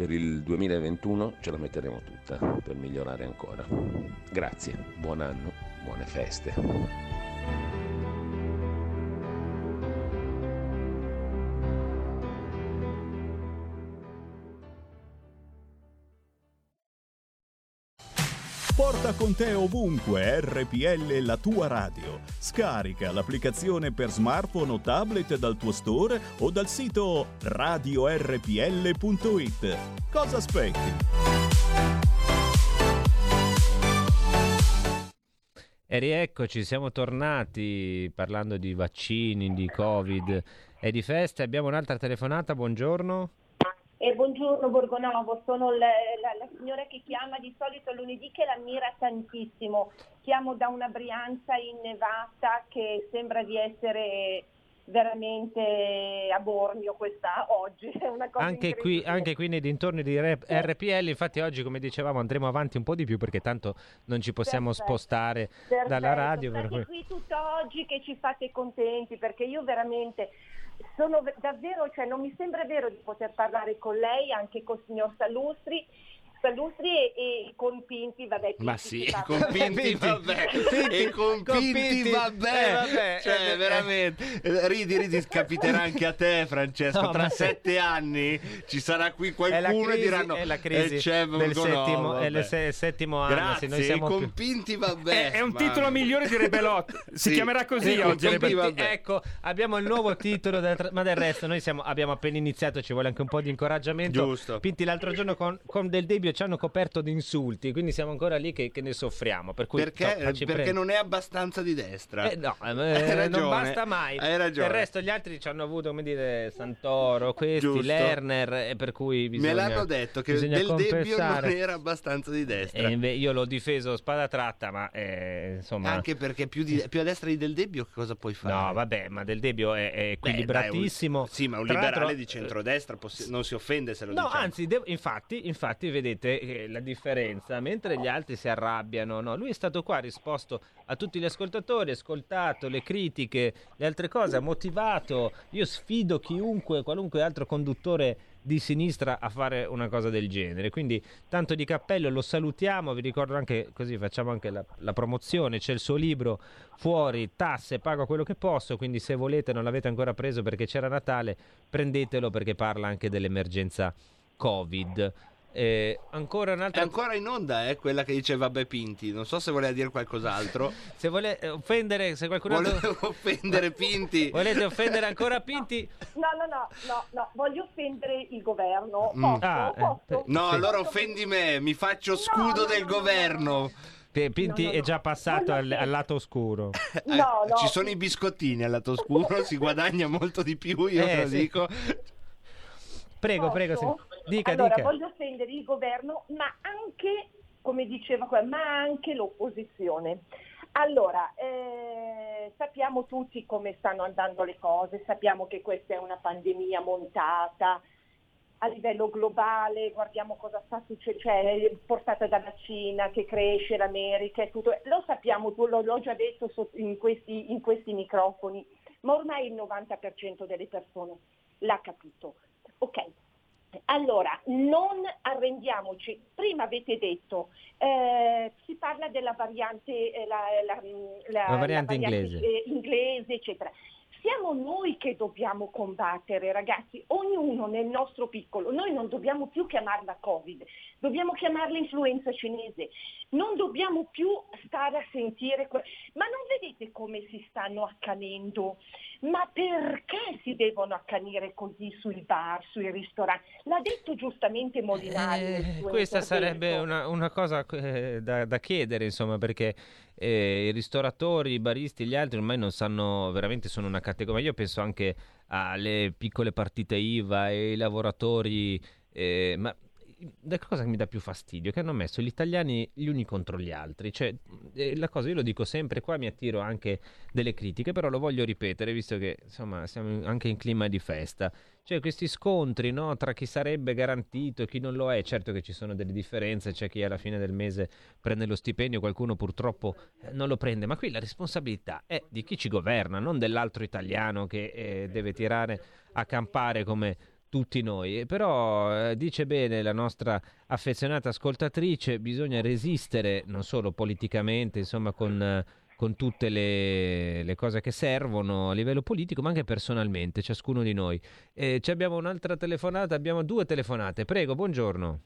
Speaker 10: Per il 2021 ce la metteremo tutta per migliorare ancora. Grazie, buon anno, buone feste.
Speaker 11: Con te ovunque RPL la tua radio. Scarica l'applicazione per smartphone o tablet dal tuo store o dal sito radiorpl.it. Cosa aspetti?
Speaker 2: E rieccoci, siamo tornati parlando di vaccini, di Covid e di feste. Abbiamo un'altra telefonata, buongiorno.
Speaker 12: E buongiorno Borgonovo, sono la, la- la signora che chiama di solito lunedì che l'ammira tantissimo. Chiamo da una Brianza innevata che sembra di essere veramente a Bormio questa oggi. È una cosa
Speaker 2: Anche qui, anche qui nei dintorni di RPL, infatti oggi come dicevamo andremo avanti un po' di più perché tanto non ci possiamo
Speaker 12: Perfetto.
Speaker 2: spostare
Speaker 12: Perfetto,
Speaker 2: dalla radio. per
Speaker 12: State
Speaker 2: cui-
Speaker 12: qui tutto oggi che ci fate contenti perché io veramente sono ve- davvero, cioè non mi sembra vero di poter parlare con lei, anche col signor Salustri, Salustri e, e con Pinti, vabbè.
Speaker 3: Ma sì,
Speaker 12: si fa-
Speaker 3: con Pinti vabbè, e con
Speaker 2: con
Speaker 3: Pinti
Speaker 2: Pinti,
Speaker 3: vabbè,
Speaker 2: eh, vabbè,
Speaker 3: cioè
Speaker 2: eh,
Speaker 3: veramente, ridi, ridi, capiterà anche a te Francesco,
Speaker 2: No,
Speaker 3: tra
Speaker 2: ma-
Speaker 3: sette anni ci sarà qui qualcuno
Speaker 2: crisi,
Speaker 3: e diranno
Speaker 2: è la crisi
Speaker 3: "Eh, c'è
Speaker 2: del settimo, è il
Speaker 3: vabbè."
Speaker 2: se- settimo anno.
Speaker 3: Grazie,
Speaker 2: noi siamo
Speaker 3: con
Speaker 2: più-
Speaker 3: Pinti vabbè.
Speaker 4: È, è un
Speaker 3: ma-
Speaker 4: titolo migliore di Rebelot. Si
Speaker 3: Sì.
Speaker 4: chiamerà così
Speaker 3: Sì,
Speaker 4: oggi.
Speaker 3: con Pinti
Speaker 4: Rebelot.
Speaker 3: vabbè.
Speaker 2: Ecco, abbiamo il nuovo titolo, del tra- ma del resto noi siamo- abbiamo appena iniziato, ci vuole anche un po' di incoraggiamento.
Speaker 3: Giusto.
Speaker 2: Pinti l'altro giorno con, con Del Debbio ci hanno coperto di insulti, quindi siamo ancora lì che, che ne soffriamo. Per cui,
Speaker 3: Perché,
Speaker 2: no, facci
Speaker 3: perché non è abbastanza di destra.
Speaker 2: Eh, no, eh,
Speaker 3: ragione,
Speaker 2: non basta mai.
Speaker 3: Hai ragione.
Speaker 2: Del resto gli altri ci hanno avuto, come dire, Santoro, questi,
Speaker 3: Giusto.
Speaker 2: Lerner, e per cui bisogna
Speaker 3: Me l'hanno detto che Del Debbio non era abbastanza di destra.
Speaker 2: Inve- io l'ho difeso spada tratta, ma eh, insomma...
Speaker 3: Anche perché più, di- più a destra di Del Debbio cosa puoi fare?
Speaker 2: No, vabbè, ma Del Debbio è, è
Speaker 3: Beh,
Speaker 2: equilibratissimo.
Speaker 3: dai, un- sì, ma un
Speaker 2: Tra
Speaker 3: liberale di centrodestra possi- non si offende se lo
Speaker 2: No,
Speaker 3: diciamo.
Speaker 2: anzi, de- infatti, infatti, vedete eh, la differenza. Mentre gli altri si arrabbiano, no? lui è stato qua, ha risposto a tutti gli ascoltatori, ha ascoltato le critiche, le altre cose, ha motivato. Io sfido chiunque, qualunque altro conduttore di sinistra a fare una cosa del genere. Quindi, tanto di cappello, lo salutiamo. Vi ricordo anche così, facciamo anche la, la promozione. C'è il suo libro fuori, tasse, pago quello che posso. Quindi, se volete, non l'avete ancora preso perché c'era Natale, prendetelo perché parla anche dell'emergenza Covid. Eh, ancora
Speaker 3: È
Speaker 2: un'altra.
Speaker 3: ancora in onda, eh, quella che dice vabbè Pinti. Non so se voleva dire qualcos'altro.
Speaker 2: Se vuole eh, offendere, se qualcuno
Speaker 3: Volevo offendere Pinti.
Speaker 2: volete offendere ancora Pinti,
Speaker 12: No, no, no, no, no, voglio offendere il governo.
Speaker 3: Mm.
Speaker 12: Posso?
Speaker 2: Ah, eh,
Speaker 12: Posso?
Speaker 3: No,
Speaker 2: Sì.
Speaker 3: allora offendi me, mi faccio scudo
Speaker 12: no,
Speaker 3: del
Speaker 12: no, no,
Speaker 3: governo.
Speaker 2: Pinti
Speaker 12: No, no,
Speaker 2: è
Speaker 12: no.
Speaker 2: già passato al, al lato oscuro.
Speaker 12: No,
Speaker 3: Eh,
Speaker 12: no.
Speaker 3: Ci sono i biscottini al lato oscuro, si guadagna molto di più, io
Speaker 2: Eh,
Speaker 3: te lo
Speaker 2: sì.
Speaker 3: dico.
Speaker 2: Prego,
Speaker 12: Posso?
Speaker 2: prego, sì. Dica,
Speaker 12: allora,
Speaker 2: dica.
Speaker 12: voglio offendere il governo, ma anche, come diceva qua, ma anche l'opposizione. Allora, eh, sappiamo tutti come stanno andando le cose, sappiamo che questa è una pandemia montata a livello globale, guardiamo cosa sta succedendo, cioè portata dalla Cina che cresce, l'America e tutto. Lo sappiamo, lo- l'ho già detto in questi, in questi microfoni, ma ormai il 90% delle persone l'ha capito. Ok, allora non arrendiamoci. Prima avete detto, eh, si parla della variante, eh, la, la- la-
Speaker 2: variante
Speaker 12: la
Speaker 2: inglese.
Speaker 12: eh, inglese, eccetera. Siamo noi che dobbiamo combattere, ragazzi, ognuno nel nostro piccolo. Noi non dobbiamo più chiamarla Covid, dobbiamo chiamarla influenza cinese. Non dobbiamo più stare a sentire... que- Ma non vedete come si stanno accanendo? Ma perché si devono accanire così sui bar, sui ristoranti? L'ha detto giustamente Molinari.
Speaker 2: Eh, questa
Speaker 12: intervento.
Speaker 2: sarebbe una, una cosa eh, da, da chiedere, insomma, perché eh, i ristoratori, i baristi, gli altri ormai non sanno, veramente sono una categoria. Io penso anche alle piccole partite IVA e ai lavoratori, eh, ma la cosa che mi dà più fastidio è che hanno messo gli italiani gli uni contro gli altri. Cioè, eh, la cosa, io lo dico sempre, qua mi attiro anche delle critiche, però lo voglio ripetere, visto che insomma siamo anche in clima di festa. Cioè, questi scontri no, tra chi sarebbe garantito e chi non lo è, certo che ci sono delle differenze, c'è chi alla fine del mese prende lo stipendio, qualcuno purtroppo eh, non lo prende, ma qui la responsabilità è di chi ci governa, non dell'altro italiano che eh, deve tirare a campare come tutti noi. Però eh, dice bene la nostra affezionata ascoltatrice, bisogna resistere non solo politicamente, insomma, con, con tutte le, le cose che servono a livello politico, ma anche personalmente, ciascuno di noi. Eh, ci abbiamo un'altra telefonata, abbiamo due telefonate. Prego, buongiorno.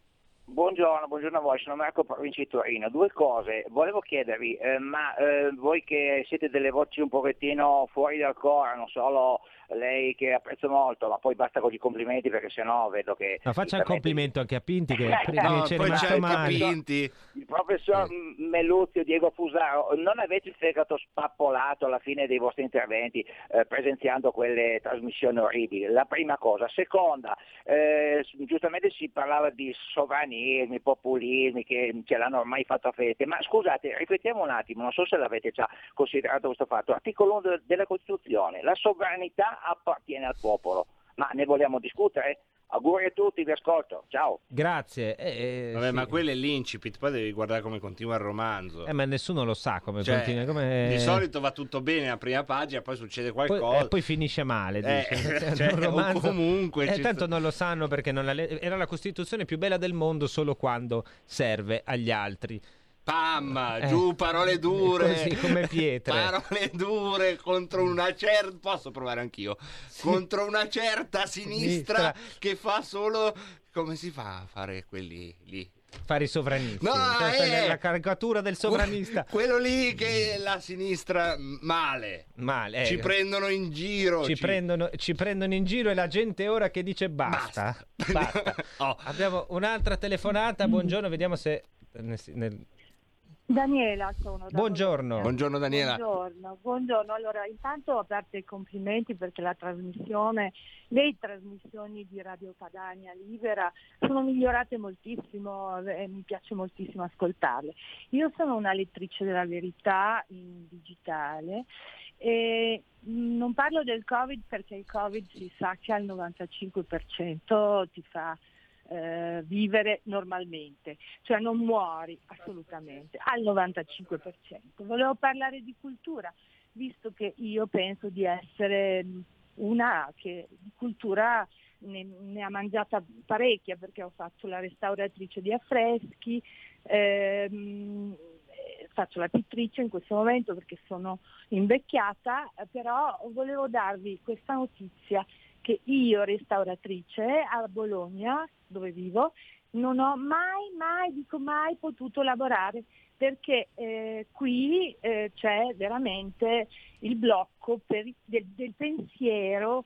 Speaker 13: Buongiorno, buongiorno a voi, sono Marco Provincia di Torino. Due cose, volevo chiedervi, eh, ma eh, voi che siete delle voci un pochettino fuori dal coro, non solo lei che apprezzo molto, ma poi basta con i complimenti perché sennò vedo che...
Speaker 2: Ma faccia il complimento anche a Pinti che, che
Speaker 13: No, poi c'è anche
Speaker 2: male.
Speaker 3: Pinti.
Speaker 13: Il professor M- Melluzio, Diego Fusaro, non avete il fegato spappolato alla fine dei vostri interventi eh, presenziando quelle trasmissioni orribili? La prima cosa. Seconda, eh, giustamente si parlava di sovranismi, populismi che ce l'hanno ormai fatto a fette, ma scusate, ripetiamo un attimo, non so se l'avete già considerato questo fatto. Articolo 1 de- della Costituzione, la sovranità appartiene al popolo, ma ne vogliamo discutere? Auguri a tutti, vi ascolto, ciao.
Speaker 2: Grazie. Eh, eh,
Speaker 3: Vabbè,
Speaker 2: sì.
Speaker 3: ma quello è l'incipit, poi devi guardare come continua il romanzo.
Speaker 2: Eh, ma nessuno lo sa come
Speaker 3: Cioè,
Speaker 2: continua. come-
Speaker 3: Di solito va tutto bene la prima pagina, poi succede qualcosa.
Speaker 2: Poi, eh, poi finisce male,
Speaker 3: Eh,
Speaker 2: dice.
Speaker 3: cioè, o
Speaker 2: romanzo-
Speaker 3: comunque
Speaker 2: Eh, tanto
Speaker 3: sta-
Speaker 2: non lo sanno perché non la le- era la Costituzione più bella del mondo solo quando serve agli altri.
Speaker 3: Pam,
Speaker 2: Eh,
Speaker 3: giù parole dure.
Speaker 2: Così come pietre.
Speaker 3: Parole dure contro una certa. Posso provare anch'io? Contro una certa sinistra
Speaker 2: Sinistra.
Speaker 3: che fa solo. Come si fa a fare quelli lì?
Speaker 2: Fare i sovranisti.
Speaker 3: No,
Speaker 2: Questa è
Speaker 3: eh!
Speaker 2: la caricatura del sovranista.
Speaker 3: Quello lì che è la sinistra male.
Speaker 2: Male. eh.
Speaker 3: Ci prendono in giro.
Speaker 2: Ci prendono, ci prendono in giro e la gente ora che dice basta. Basta.
Speaker 3: Oh.
Speaker 2: Abbiamo un'altra telefonata. Buongiorno, vediamo se. nel- nel-
Speaker 14: Daniela sono. da
Speaker 2: Buongiorno.
Speaker 3: Buongiorno Daniela.
Speaker 14: Buongiorno, buongiorno. Allora, intanto a parte i complimenti perché la trasmissione, le trasmissioni di Radio Padania Libera sono migliorate moltissimo e mi piace moltissimo ascoltarle. Io sono una lettrice della verità in digitale e mh, non parlo del Covid perché il Covid si sa che al 95% ti fa eh, vivere normalmente, cioè non muori assolutamente al 95%. Volevo parlare di cultura, visto che io penso di essere una che di cultura ne, ne ha mangiata parecchia perché ho fatto la restauratrice di affreschi, ehm, eh, faccio la pittrice in questo momento perché sono invecchiata, eh, però volevo darvi questa notizia che io restauratrice a Bologna, dove vivo, non ho mai, mai, dico mai potuto lavorare perché eh, qui eh, c'è veramente il blocco per- del, del pensiero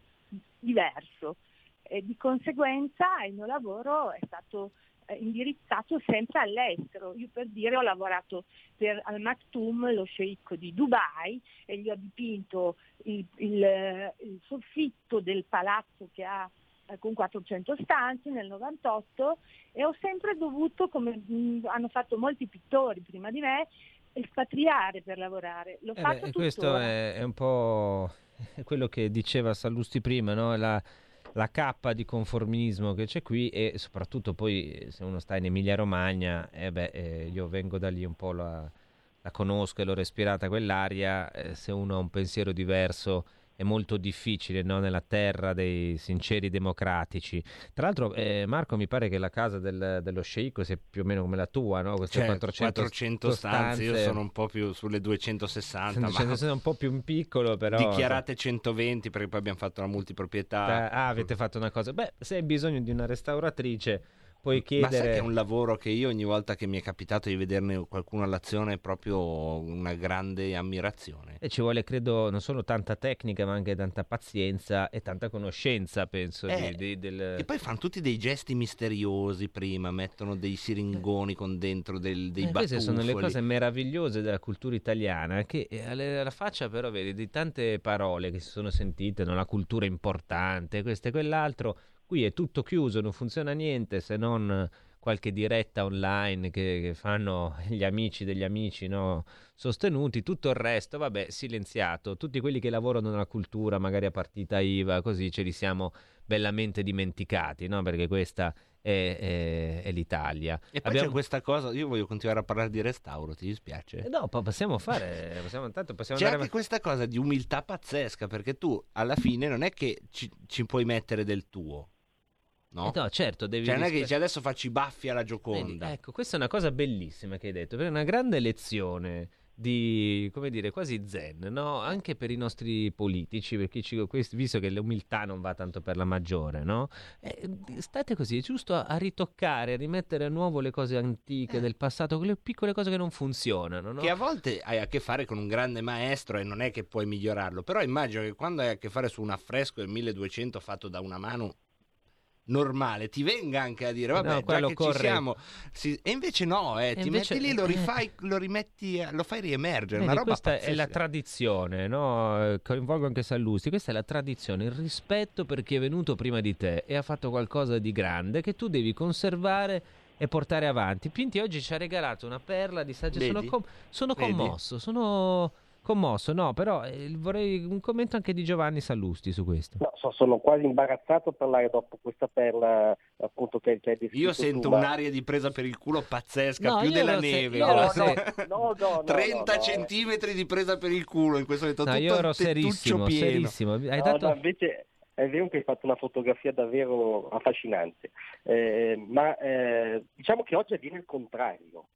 Speaker 14: diverso. E di conseguenza il mio lavoro è stato indirizzato sempre all'estero. Io per dire ho lavorato per Al Maktoum, lo sceicco di Dubai, e gli ho dipinto il, il, eh, il soffitto del palazzo che ha eh, con 400 stanze nel 98 e ho sempre dovuto, come hanno fatto molti pittori prima di me, espatriare per lavorare. L'ho
Speaker 2: Eh
Speaker 14: fatto
Speaker 2: beh, questo è, è un po' quello che diceva Sallusti prima, no? la, la cappa di conformismo che c'è qui e soprattutto poi eh, se uno sta in Emilia Romagna, eh beh, eh, io vengo da lì un po', la, la conosco e l'ho respirata quell'aria, eh, se uno ha un pensiero diverso è molto difficile no? nella terra dei sinceri democratici. Tra l'altro, eh, Marco, mi pare che la casa del- dello sceicco sia più o meno come la tua, no? Queste
Speaker 3: Cioè,
Speaker 2: 400,
Speaker 3: 400 stanze, io sono un po' più sulle 260, ma
Speaker 2: Sono- sono un po' più in piccolo, però.
Speaker 3: dichiarate 120 perché poi abbiamo fatto la multiproprietà.
Speaker 2: Ah, avete fatto una cosa. Beh, se hai bisogno di una restauratrice, puoi
Speaker 3: Ma
Speaker 2: chiedere.
Speaker 3: sai che è un lavoro che io ogni volta che mi è capitato di vederne qualcuno all'azione è proprio una grande ammirazione.
Speaker 2: E ci vuole, credo, non solo tanta tecnica, ma anche tanta pazienza e tanta conoscenza, penso.
Speaker 3: Eh,
Speaker 2: di- di- del...
Speaker 3: E poi fanno tutti dei gesti misteriosi prima, mettono dei siringoni con dentro del, dei
Speaker 2: Eh, queste sono le cose meravigliose della cultura italiana, che eh, alla faccia però vedi di tante parole che si sono sentite, no? la cultura importante, questo e quell'altro, qui è tutto chiuso, non funziona niente se non qualche diretta online che, che fanno gli amici degli amici no? sostenuti, tutto il resto, vabbè, silenziato, tutti quelli che lavorano nella cultura, magari a partita IVA, così ce li siamo bellamente dimenticati, no? perché questa è, è- è l'Italia.
Speaker 3: E poi c'è questa cosa, io voglio continuare a parlare di restauro, ti dispiace?
Speaker 2: Eh no, po- possiamo fare, possiamo, tanto possiamo
Speaker 3: C'è
Speaker 2: andare
Speaker 3: anche questa cosa di umiltà pazzesca, perché tu alla fine non è che ci, ci puoi mettere del tuo, no?
Speaker 2: Eh no, certo, devi
Speaker 3: Cioè non è che dici adesso faccio i baffi alla
Speaker 2: Vedi,
Speaker 3: Gioconda.
Speaker 2: ecco, questa è una cosa bellissima che hai detto, perché è una grande lezione di, come dire, quasi zen, no? Anche per i nostri politici, perché ci, visto che l'umiltà non va tanto per la maggiore, no? Eh, state così, è giusto a, a ritoccare, a rimettere a nuovo le cose antiche del passato, quelle piccole cose che non funzionano, no?
Speaker 3: Che a volte hai a che fare con un grande maestro e non è che puoi migliorarlo, però immagino che quando hai a che fare su un affresco del 1200 fatto da una mano normale ti venga anche a dire vabbè
Speaker 2: No,
Speaker 3: già che
Speaker 2: corre-
Speaker 3: ci siamo sì, e invece no eh, ti
Speaker 2: invece-
Speaker 3: metti lì lo
Speaker 2: eh.
Speaker 3: rifai lo rimetti lo fai riemergere
Speaker 2: Vedi, questa è
Speaker 3: pazzesca.
Speaker 2: la tradizione, no? Eh, coinvolgo anche Sallusti, questa è la tradizione, il rispetto per chi è venuto prima di te e ha fatto qualcosa di grande che tu devi conservare e portare avanti. Pinti oggi ci ha regalato una perla di saggezza, sono, com- sono commosso, sono commosso, no, però eh, vorrei un commento anche di Giovanni Sallusti su questo.
Speaker 6: No, so- sono quasi imbarazzato a parlare dopo questa perla appunto che, che hai descritto
Speaker 3: io sento
Speaker 6: tu, ma-
Speaker 3: un'aria di presa per il culo pazzesca
Speaker 2: No,
Speaker 3: più della
Speaker 2: se-
Speaker 3: neve
Speaker 2: ero
Speaker 3: no,
Speaker 2: se-
Speaker 6: no, no, no,
Speaker 3: 30
Speaker 6: no, no.
Speaker 3: centimetri di presa per il culo in questo momento
Speaker 2: No,
Speaker 3: tutto
Speaker 2: io ero serissimo,
Speaker 3: pieno.
Speaker 2: serissimo. Hai
Speaker 6: No,
Speaker 2: dato...
Speaker 6: no, invece è vero che hai fatto una fotografia davvero affascinante, Eh, ma eh, diciamo che oggi avviene il contrario.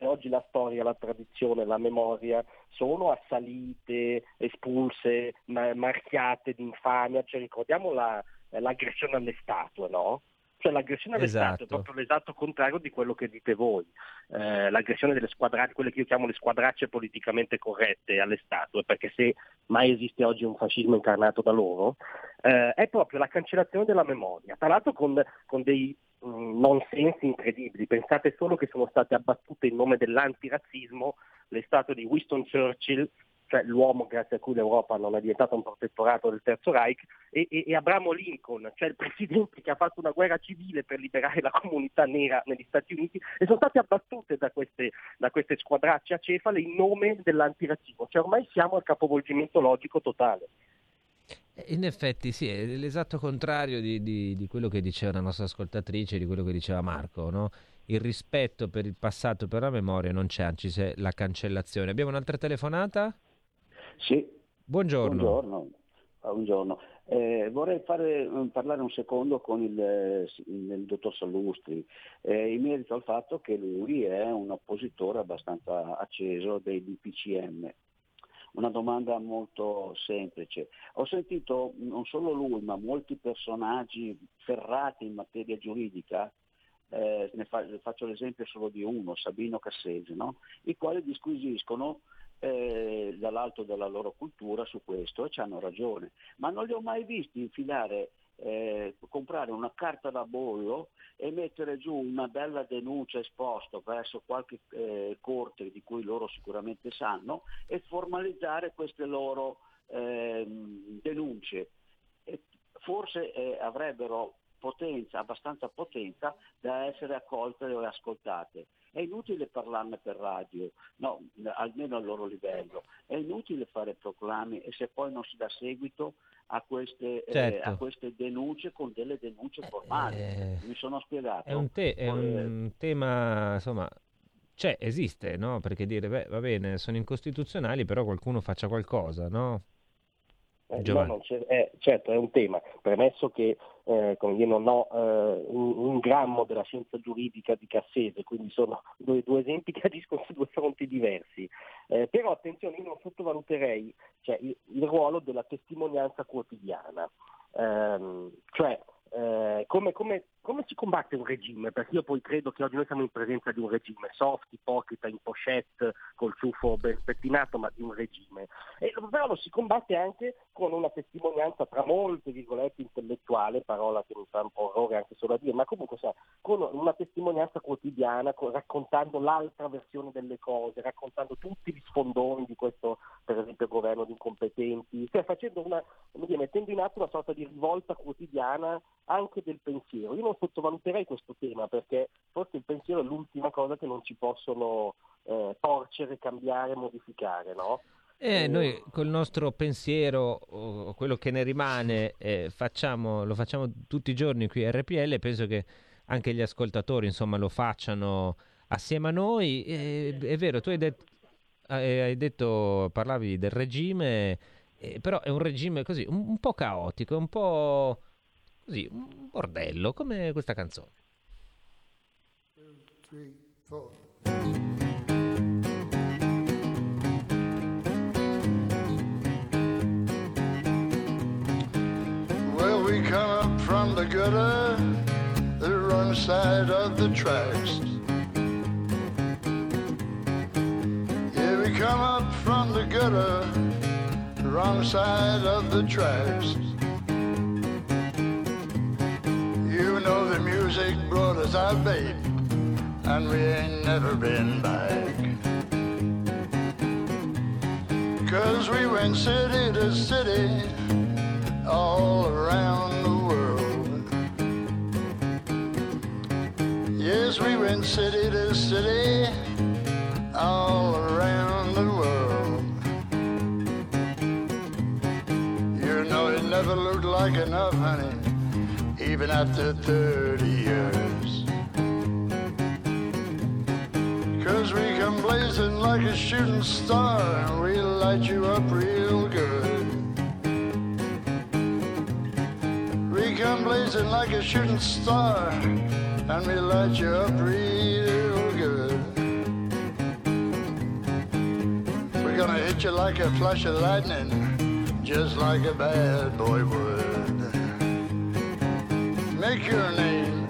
Speaker 6: Oggi la storia, la tradizione, la memoria sono assalite, espulse, ma- marchiate di infamia. Cioè, ricordiamo la- l'aggressione alle statue, no? Cioè l'aggressione
Speaker 2: Esatto.
Speaker 6: statue è proprio l'esatto contrario di quello che dite voi. Eh, l'aggressione delle squadracce, quelle che io chiamo le squadracce politicamente corrette alle statue, perché se mai esiste oggi un fascismo incarnato da loro, eh, è proprio la cancellazione della memoria. Tra l'altro con, con dei mm, nonsensi incredibili. Pensate solo che sono state abbattute in nome dell'antirazzismo le statue di Winston Churchill, cioè l'uomo grazie a cui l'Europa non è diventata un protettorato del Terzo Reich, e, e- e Abramo Lincoln, cioè il presidente che ha fatto una guerra civile per liberare la comunità nera negli Stati Uniti, e sono state abbattute da queste, da queste squadracce acefale in nome dell'antirazzismo. Cioè ormai siamo al capovolgimento logico totale.
Speaker 2: In effetti sì, è l'esatto contrario di, di- di quello che diceva la nostra ascoltatrice, di quello che diceva Marco, no? Il rispetto per il passato per la memoria non c'è, anzi c'è la cancellazione. Abbiamo un'altra telefonata?
Speaker 15: Sì.
Speaker 2: Buongiorno.
Speaker 15: Buongiorno. Ah, buongiorno. Eh, vorrei fare, eh, parlare un secondo con il, eh, il dottor Salustri eh, in merito al fatto che lui è un oppositore abbastanza acceso dei DPCM. Una domanda molto semplice. Ho sentito non solo lui, ma molti personaggi ferrati in materia giuridica, eh, ne fa- faccio l'esempio solo di uno, Sabino Cassese, no? i quali disquisiscono eh, dall'alto della loro cultura su questo e ci hanno ragione, ma non li ho mai visti infilare, eh, comprare una carta da bollo e mettere giù una bella denuncia esposta verso qualche eh, corte di cui loro sicuramente sanno e formalizzare queste loro ehm, denunce. E forse eh, avrebbero potenza, abbastanza potenza da essere accolte e ascoltate. È inutile parlarne per radio, no, almeno al loro livello, è inutile fare proclami e se poi non si dà seguito a queste, eh,
Speaker 2: Certo.
Speaker 15: a queste denunce con delle denunce formali. Mi sono spiegato?
Speaker 2: È un, te- è
Speaker 15: Eh,
Speaker 2: un tema, insomma, c'è, esiste, no? Perché dire, beh, va bene, sono incostituzionali, però qualcuno faccia qualcosa, no?
Speaker 6: Eh, no, non c'è- eh, certo, è un tema, premesso che eh, dire, non ho eh, un, un grammo della scienza giuridica di Cassese, quindi sono due, due esempi che agiscono su due fronti diversi. Eh, però attenzione, io non sottovaluterei cioè, il, il ruolo della testimonianza quotidiana. Ehm, cioè, eh, come, come- come si combatte un regime? Perché io poi credo che oggi noi siamo in presenza di un regime soft, ipocrita, in pochette, col ciuffo ben spettinato, ma di un regime. E, però lo si combatte anche con una testimonianza tra molte virgolette intellettuale, parola che mi fa un po' orrore anche solo a dire, ma comunque sa, con una testimonianza quotidiana, con- raccontando l'altra versione delle cose, raccontando tutti gli sfondoni di questo, per esempio, governo di incompetenti, cioè facendo una, come dire, mettendo in atto una sorta di rivolta quotidiana anche del pensiero. Io non sottovaluterei questo tema perché forse il pensiero è l'ultima cosa che non ci possono eh, torcere, cambiare, modificare, no?
Speaker 2: E noi col nostro pensiero, o quello che ne rimane, eh, facciamo, lo facciamo tutti i giorni qui a RPL e penso che anche gli ascoltatori insomma, lo facciano assieme a noi. E- è vero, tu hai, det- hai- hai detto, parlavi del regime, eh, però è un regime così, un, un po' caotico, un po' così, un bordello, come questa canzone.
Speaker 16: Two, we come up from the gutter, the wrong side of the tracks. Yeah, we come up from the gutter, the wrong side of the tracks. Music brought us out, babe, and we ain't never been back. Cause we went city to city, all around the world. Yes, we went city to city, all around the world. You know it never looked like enough, honey, even after 30 years. Cause we come blazing like a shooting star and we light you up real good. We come blazing like a shooting star and we light you up real good. We're gonna hit you like a flash of lightning, just like a bad boy would. Make your name.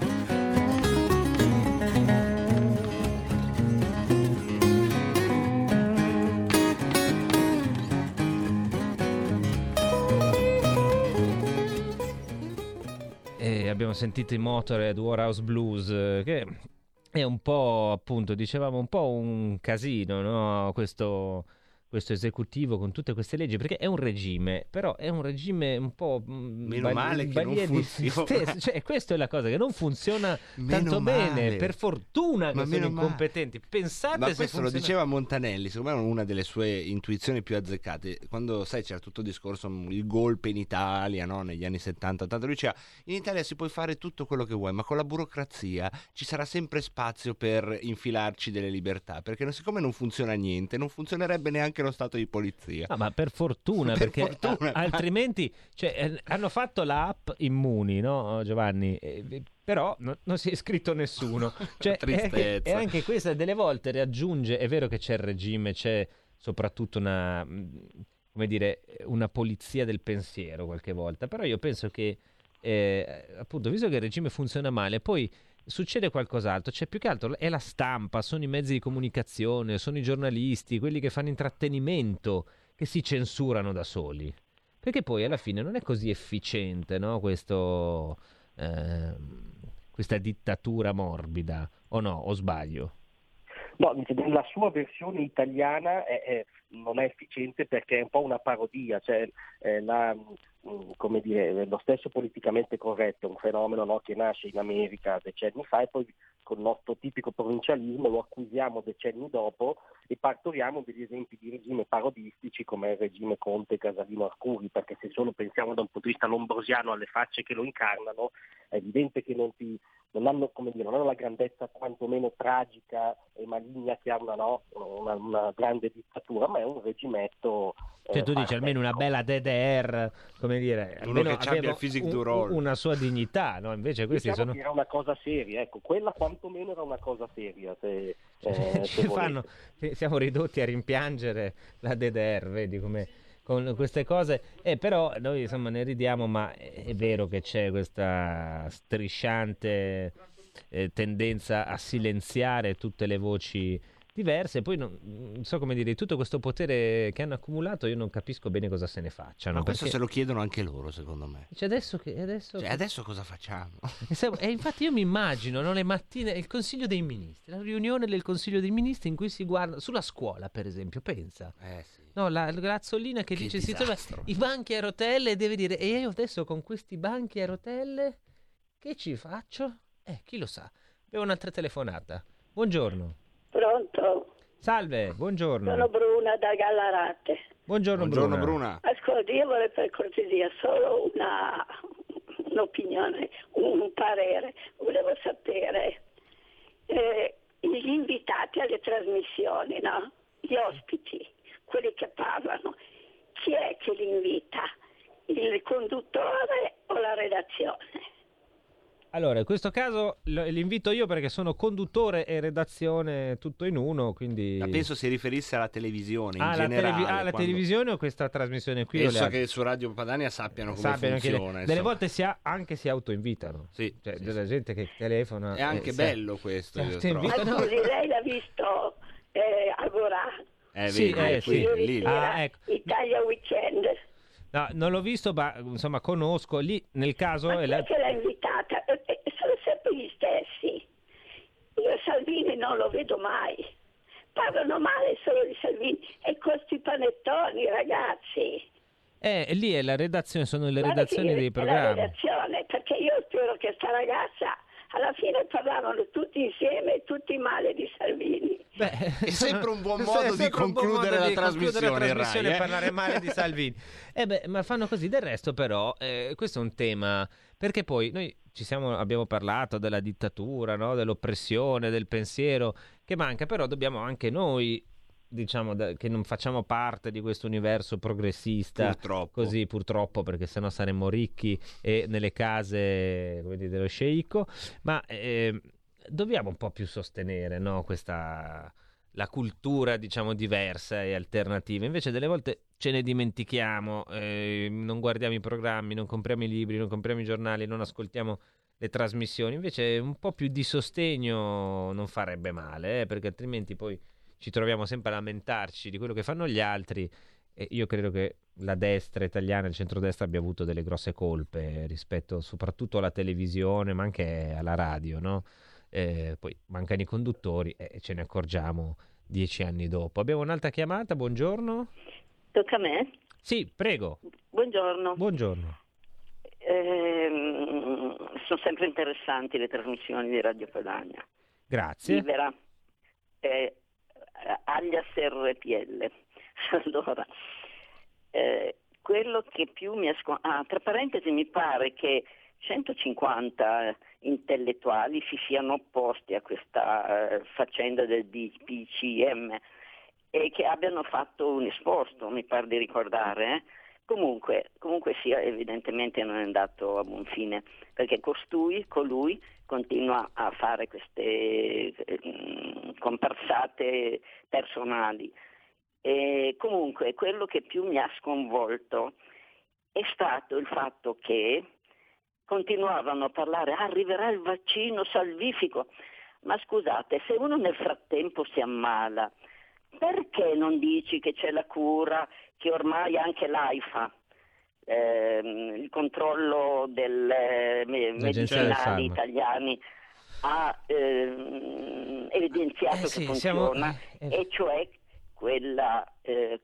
Speaker 2: E abbiamo sentito i Motorhead Warhouse Blues, che è un po', appunto, dicevamo, un po' un casino, no? Questo, questo esecutivo con tutte queste leggi, perché è un regime, però è un regime un po'...
Speaker 3: Meno male che non funziona.
Speaker 2: Cioè, questa è la cosa, che non funziona
Speaker 3: Meno
Speaker 2: tanto
Speaker 3: male.
Speaker 2: bene, per fortuna che
Speaker 3: Ma
Speaker 2: sono
Speaker 3: meno male.
Speaker 2: incompetenti. Pensate
Speaker 3: Ma questo lo
Speaker 2: funziona-
Speaker 3: diceva Montanelli, secondo me è una delle sue intuizioni più azzeccate. Quando sai c'era tutto il discorso, mm, il golpe in Italia, no? negli anni 70, 80, lui diceva in Italia si puoi fare tutto quello che vuoi, ma con la burocrazia ci sarà sempre spazio per infilarci delle libertà, perché siccome non funziona niente, non funzionerebbe neanche lo stato di polizia.
Speaker 2: Ah, ma per fortuna,
Speaker 3: Per
Speaker 2: perché
Speaker 3: fortuna.
Speaker 2: a- altrimenti cioè, eh, hanno fatto l'app Immuni, no Giovanni? Eh, eh, però no- non si è iscritto nessuno. Cioè, anche,
Speaker 3: Tristezza.
Speaker 2: è anche questa, delle volte riaggiunge, è vero che c'è il regime, c'è soprattutto una, mh, come dire, una polizia del pensiero qualche volta, però io penso che, eh, appunto, visto che il regime funziona male, poi succede qualcos'altro, cioè più che altro è la stampa, sono i mezzi di comunicazione, sono i giornalisti, quelli che fanno intrattenimento, che si censurano da soli. Perché poi alla fine non è così efficiente, no? Questo, ehm, questa dittatura morbida, o no? O sbaglio?
Speaker 6: No, la sua versione italiana è- è- non è efficiente perché è un po' una parodia, cioè eh, la- come dire, lo stesso politicamente corretto, un fenomeno no, che nasce in America decenni fa e poi con il nostro tipico provincialismo lo acquisiamo decenni dopo e partoriamo degli esempi di regime parodistici come il regime Conte Casalino Arcuri, perché se solo pensiamo da un punto di vista lombrosiano alle facce che lo incarnano, è evidente che non, ti- non hanno, come dire, non hanno la grandezza quantomeno tragica e maligna che ha una, no, una, una grande dittatura, ma è un regimetto.
Speaker 2: Cioè
Speaker 6: eh,
Speaker 2: tu dici almeno una bella DDR, come dire,
Speaker 3: Uno
Speaker 2: almeno
Speaker 3: che abbia il
Speaker 2: un-
Speaker 3: du rôle.
Speaker 2: una sua dignità, no? Invece questi
Speaker 6: Diciamo
Speaker 2: sono...
Speaker 6: era una cosa seria, ecco, quella quantomeno era una cosa seria. Se, eh, se
Speaker 2: fanno, siamo ridotti a rimpiangere la DDR, vedi come con queste cose, eh, però noi insomma ne ridiamo, ma è, vero che c'è questa strisciante eh, tendenza a silenziare tutte le voci diverse, poi non, non so come dire, tutto questo potere che hanno accumulato io non capisco bene cosa se ne facciano.
Speaker 3: Ma questo se lo chiedono anche loro, secondo me.
Speaker 2: Cioè, adesso che... Adesso,
Speaker 3: Cioè, adesso cosa facciamo?
Speaker 2: e infatti io mi immagino no, le mattine, il Consiglio dei Ministri, la riunione del Consiglio dei Ministri in cui si guarda, sulla scuola per esempio, pensa.
Speaker 3: Eh sì.
Speaker 2: No, la, la razzolina che,
Speaker 3: Che
Speaker 2: dice si trova
Speaker 3: disastro.
Speaker 2: i banchi a rotelle e deve dire e io adesso con questi banchi a rotelle che ci faccio? Eh, chi lo sa. Abbiamo un'altra telefonata. Buongiorno.
Speaker 17: Pronto?
Speaker 2: Salve, buongiorno.
Speaker 17: Sono Bruna da Gallarate.
Speaker 2: Buongiorno,
Speaker 3: Buongiorno
Speaker 2: Bruna.
Speaker 3: Bruna.
Speaker 17: Ascolti, io vorrei per cortesia solo una, un'opinione, un parere. Volevo sapere eh, gli invitati alle trasmissioni, no? Gli ospiti, quelli che parlano, chi è che li invita? Il conduttore o la redazione?
Speaker 2: Allora, in questo caso l'invito io perché sono conduttore e redazione tutto in uno, quindi...
Speaker 3: Ma penso si riferisse alla televisione in
Speaker 2: Ah, la,
Speaker 3: generale.
Speaker 2: televi- ah, la
Speaker 3: quando-
Speaker 2: televisione o questa trasmissione qui? le
Speaker 3: Penso che su Radio Padania sappiano come
Speaker 2: Sappiano che le-
Speaker 3: funziona.
Speaker 2: delle volte si ha- anche si autoinvitano.
Speaker 3: Sì,
Speaker 2: Cioè,
Speaker 3: sì,
Speaker 2: della gente che telefona.
Speaker 3: È anche
Speaker 2: si-
Speaker 3: bello questo, io
Speaker 2: si
Speaker 3: trovo.
Speaker 17: Ma scusi, lei l'ha visto eh, Agorà?
Speaker 3: Eh,
Speaker 2: Sì,
Speaker 3: vedi,
Speaker 2: eh, sì.
Speaker 17: Ieri
Speaker 2: lì. Ah, ecco.
Speaker 17: Italia Weekend.
Speaker 2: No, non l'ho visto, ma insomma conosco. Lì nel caso...
Speaker 17: Ma
Speaker 2: è la-
Speaker 17: è che l'ha invitata? Io Salvini non lo vedo mai. Parlano male solo di Salvini e questi panettoni, ragazzi.
Speaker 2: Eh, lì è la redazione, sono le
Speaker 17: Guarda
Speaker 2: redazioni
Speaker 17: io-
Speaker 2: dei
Speaker 17: è La
Speaker 2: programmi.
Speaker 17: redazione, perché io spero che sta ragazza alla fine parlavano tutti insieme tutti male Salvini.
Speaker 3: È sempre un buon modo di concludere
Speaker 2: modo
Speaker 3: la
Speaker 2: di concludere
Speaker 3: trasmissione,
Speaker 2: la trasmissione e
Speaker 3: eh?
Speaker 2: parlare male di Salvini. Eh beh, ma fanno così. Del resto, però, eh, questo è un tema. Perché poi noi ci siamo, abbiamo parlato della dittatura, no? dell'oppressione, del pensiero che manca, però dobbiamo anche noi. Diciamo da- che non facciamo parte di questo universo progressista,
Speaker 3: Purtroppo.
Speaker 2: così purtroppo, perché sennò saremmo ricchi e nelle case come dire, dello sceicco. Ma eh, dobbiamo un po' più sostenere no? questa la cultura diciamo diversa e alternativa invece delle volte ce ne dimentichiamo eh, non guardiamo i programmi non compriamo i libri non compriamo i giornali non ascoltiamo le trasmissioni invece un po' più di sostegno non farebbe male eh, perché altrimenti poi ci troviamo sempre a lamentarci di quello che fanno gli altri e io credo che la destra italiana, il centrodestra abbia avuto delle grosse colpe rispetto soprattutto alla televisione, ma anche alla radio, no? Eh, poi mancano i conduttori e ce ne accorgiamo dieci anni dopo. Abbiamo un'altra chiamata, buongiorno.
Speaker 18: Tocca a me?
Speaker 2: Sì, prego.
Speaker 18: Buongiorno.
Speaker 2: Buongiorno.
Speaker 18: Ehm, sono sempre interessanti le trasmissioni di Radio Padania.
Speaker 2: Grazie.
Speaker 18: Libera, eh, alias RPL. Allora, eh, quello che più mi ascolta... Ah, tra parentesi mi pare che 150 intellettuali si siano opposti a questa eh, faccenda del DPCM e che abbiano fatto un esposto, mi pare di ricordare. eh. Comunque, comunque sia, evidentemente non è andato a buon fine, perché costui, colui, continua a fare queste eh, comparsate personali. E comunque quello che più mi ha sconvolto è stato il fatto che continuavano a parlare, "Ah, arriverà il vaccino salvifico. Ma scusate, se uno nel frattempo si ammala, perché non dici che c'è la cura, che ormai anche l'AIFA, ehm, il controllo
Speaker 2: L'Agenzia del
Speaker 18: medicinali italiani, ha ehm, evidenziato
Speaker 2: Eh
Speaker 18: che
Speaker 2: sì,
Speaker 18: funziona,
Speaker 2: siamo- eh,
Speaker 18: e cioè quella, eh,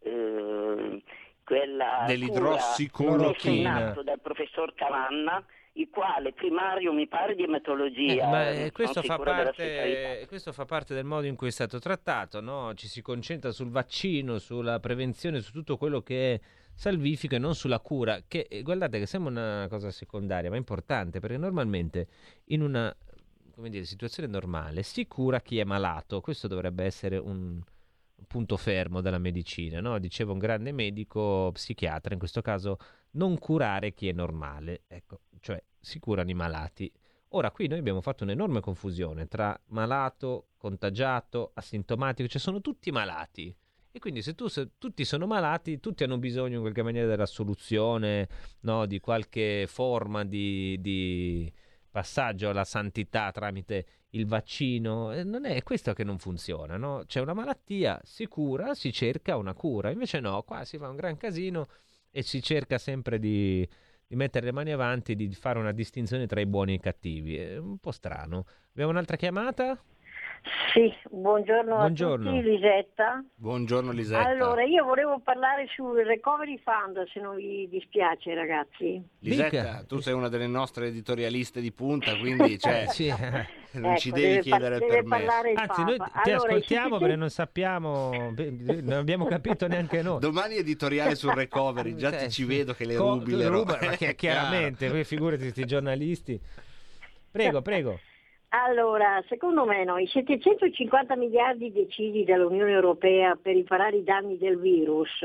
Speaker 18: eh, quella messa in atto dal professor Cavanna, il quale primario mi pare di ematologia,
Speaker 2: Eh, ma eh, questo, fa parte, questo fa parte del modo in cui è stato trattato, no? ci si concentra sul vaccino, sulla prevenzione, su tutto quello che è salvifico e non sulla cura, che eh, guardate che sembra una cosa secondaria, ma è importante perché normalmente in una come dire, situazione normale si cura chi è malato, questo dovrebbe essere un punto fermo della medicina, no? diceva un grande medico psichiatra, in questo caso non curare chi è normale, ecco, cioè si curano i malati. Ora qui noi abbiamo fatto un'enorme confusione tra malato, contagiato, asintomatico, cioè sono tutti malati. E quindi se, tu, se tutti sono malati, tutti hanno bisogno in qualche maniera della soluzione, no? di qualche forma di, di passaggio alla santità tramite il vaccino. Eh, Non è questo che non funziona, no? C'è una malattia, si cura, si cerca una cura. Invece no, qua si fa un gran casino e si cerca sempre di, di mettere le mani avanti, di fare una distinzione tra i buoni e i cattivi. È un po' strano. Abbiamo un'altra chiamata?
Speaker 19: Sì, buongiorno,
Speaker 2: Buongiorno.
Speaker 19: a tutti, Lisetta.
Speaker 3: Buongiorno Lisetta.
Speaker 19: Allora, io volevo parlare sul Recovery Fund, se non vi dispiace, ragazzi.
Speaker 3: Lisetta, tu sei una delle nostre editorialiste di punta, quindi cioè,
Speaker 2: Sì.
Speaker 3: non ci
Speaker 19: Ecco,
Speaker 3: devi
Speaker 19: deve par-
Speaker 3: chiedere il permesso.
Speaker 2: Anzi, noi ti
Speaker 19: Allora,
Speaker 2: ascoltiamo
Speaker 19: 700
Speaker 2: perché non sappiamo, non abbiamo capito neanche noi.
Speaker 3: Domani editoriale sul recovery, già ti ci vedo che le
Speaker 2: Co-
Speaker 3: rubi le
Speaker 2: ruba-
Speaker 3: È
Speaker 2: chiaramente, poi figurati questi giornalisti. Prego, prego.
Speaker 19: Allora, secondo me no, i 750 miliardi decisi dall'Unione Europea per riparare i danni del virus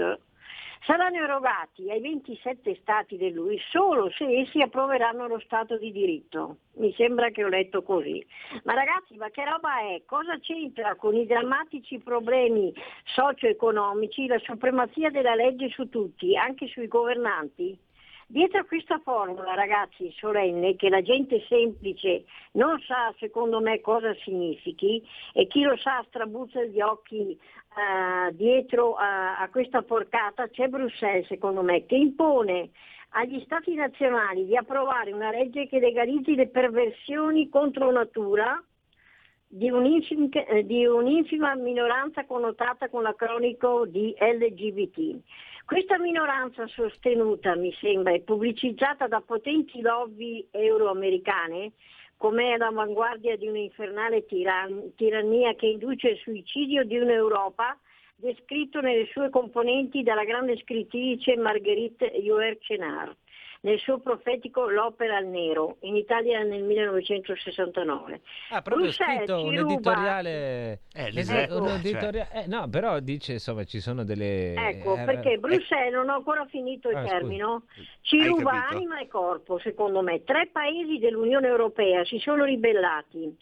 Speaker 19: saranno erogati ai 27 stati dell'UE solo se essi approveranno lo Stato di diritto. Mi sembra che ho letto così. Ma ragazzi, ma che roba è? Cosa c'entra con i drammatici problemi socio-economici la supremazia della legge su tutti, anche sui governanti? Dietro a questa formula, ragazzi, solenne, che la gente semplice non sa secondo me cosa significhi e chi lo sa strabuzza gli occhi eh, dietro a, a questa porcata, c'è Bruxelles secondo me che impone agli stati nazionali di approvare una legge che legalizzi le perversioni contro natura di, un'infim- eh, di un'infima minoranza connotata con l'acronico di LGBT. Questa minoranza sostenuta, mi sembra, e pubblicizzata da potenti lobby euroamericane, come all'avanguardia di un'infernale tiran- tirannia che induce il suicidio di un'Europa, descritto nelle sue componenti dalla grande scrittrice Marguerite Yourcenar nel suo profetico L'opera al nero, in Italia nel 1969.
Speaker 2: Ha proprio
Speaker 19: Bruxelles
Speaker 2: scritto un
Speaker 19: ruba-
Speaker 2: editoriale.
Speaker 3: Eh,
Speaker 2: Esatto, un
Speaker 3: cioè.
Speaker 2: editoriale- eh, no, però dice insomma ci sono delle.
Speaker 19: Ecco,
Speaker 2: eh,
Speaker 19: perché
Speaker 2: eh,
Speaker 19: Bruxelles, non ho ancora finito il
Speaker 2: Ah,
Speaker 19: termino, ci
Speaker 2: Hai
Speaker 19: ruba
Speaker 2: capito?
Speaker 19: anima e corpo, secondo me. Tre paesi dell'Unione Europea si sono ribellati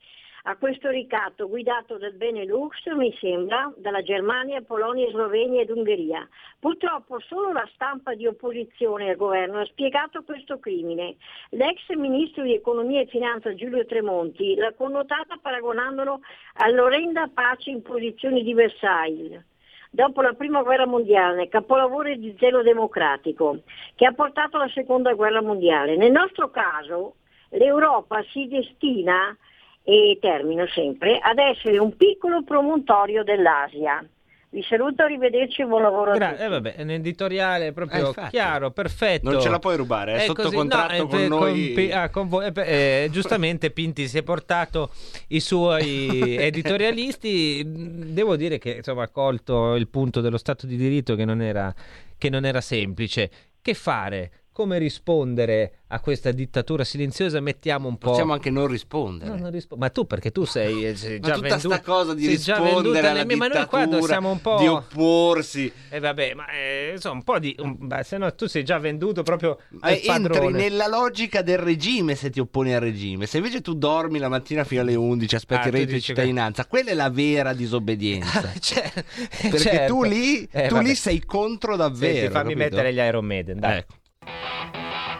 Speaker 19: a questo ricatto guidato dal Benelux, mi sembra, dalla Germania, Polonia, Slovenia ed Ungheria. Purtroppo solo la stampa di opposizione al governo ha spiegato questo crimine. L'ex ministro di Economia e Finanza Giulio Tremonti l'ha connotata paragonandolo all'orrenda pace in posizioni di Versailles dopo la prima guerra mondiale, capolavoro di zelo democratico, che ha portato alla seconda guerra mondiale. Nel nostro caso l'Europa si destina, e termino sempre, ad essere un piccolo promontorio dell'Asia. Vi saluto, arrivederci e buon lavoro a
Speaker 2: Gra-
Speaker 19: tutti.
Speaker 2: eh, vabbè, è un editoriale
Speaker 3: Eh,
Speaker 2: proprio
Speaker 3: infatti.
Speaker 2: chiaro, perfetto.
Speaker 3: Non ce la puoi rubare, è sotto
Speaker 2: così,
Speaker 3: contratto
Speaker 2: no,
Speaker 3: con
Speaker 2: eh,
Speaker 3: noi.
Speaker 2: Pi- ah, con voi, eh, eh, giustamente Pinti si è portato i suoi editorialisti. Devo dire che insomma, ha colto il punto dello Stato di diritto che non era, che non era semplice. Che fare? Come rispondere a questa dittatura silenziosa? Mettiamo un po'.
Speaker 3: Possiamo anche non rispondere.
Speaker 2: No, non rispo- ma tu perché tu sei, eh, sei
Speaker 3: Ma
Speaker 2: già
Speaker 3: tutta
Speaker 2: venduto
Speaker 3: sta cosa di rispondere
Speaker 2: venduta
Speaker 3: alla
Speaker 2: mie- ma noi qua siamo un po'
Speaker 3: di opporsi.
Speaker 2: e vabbè, ma eh, insomma, un po' di. un- beh, se no, tu sei già venduto proprio al
Speaker 3: Eh, entri nella logica del regime se ti opponi al regime. Se invece tu dormi la mattina fino alle 11, aspetti
Speaker 2: Ah,
Speaker 3: il reddito di
Speaker 2: dici che-
Speaker 3: cittadinanza, quella è la vera disobbedienza. Perché
Speaker 2: certo.
Speaker 3: tu lì,
Speaker 2: Eh,
Speaker 3: tu
Speaker 2: vabbè.
Speaker 3: lì sei contro davvero.
Speaker 2: Senti, fammi
Speaker 3: capito?
Speaker 2: mettere gli Iron Maiden, dai.
Speaker 3: Ecco.
Speaker 2: Thank you.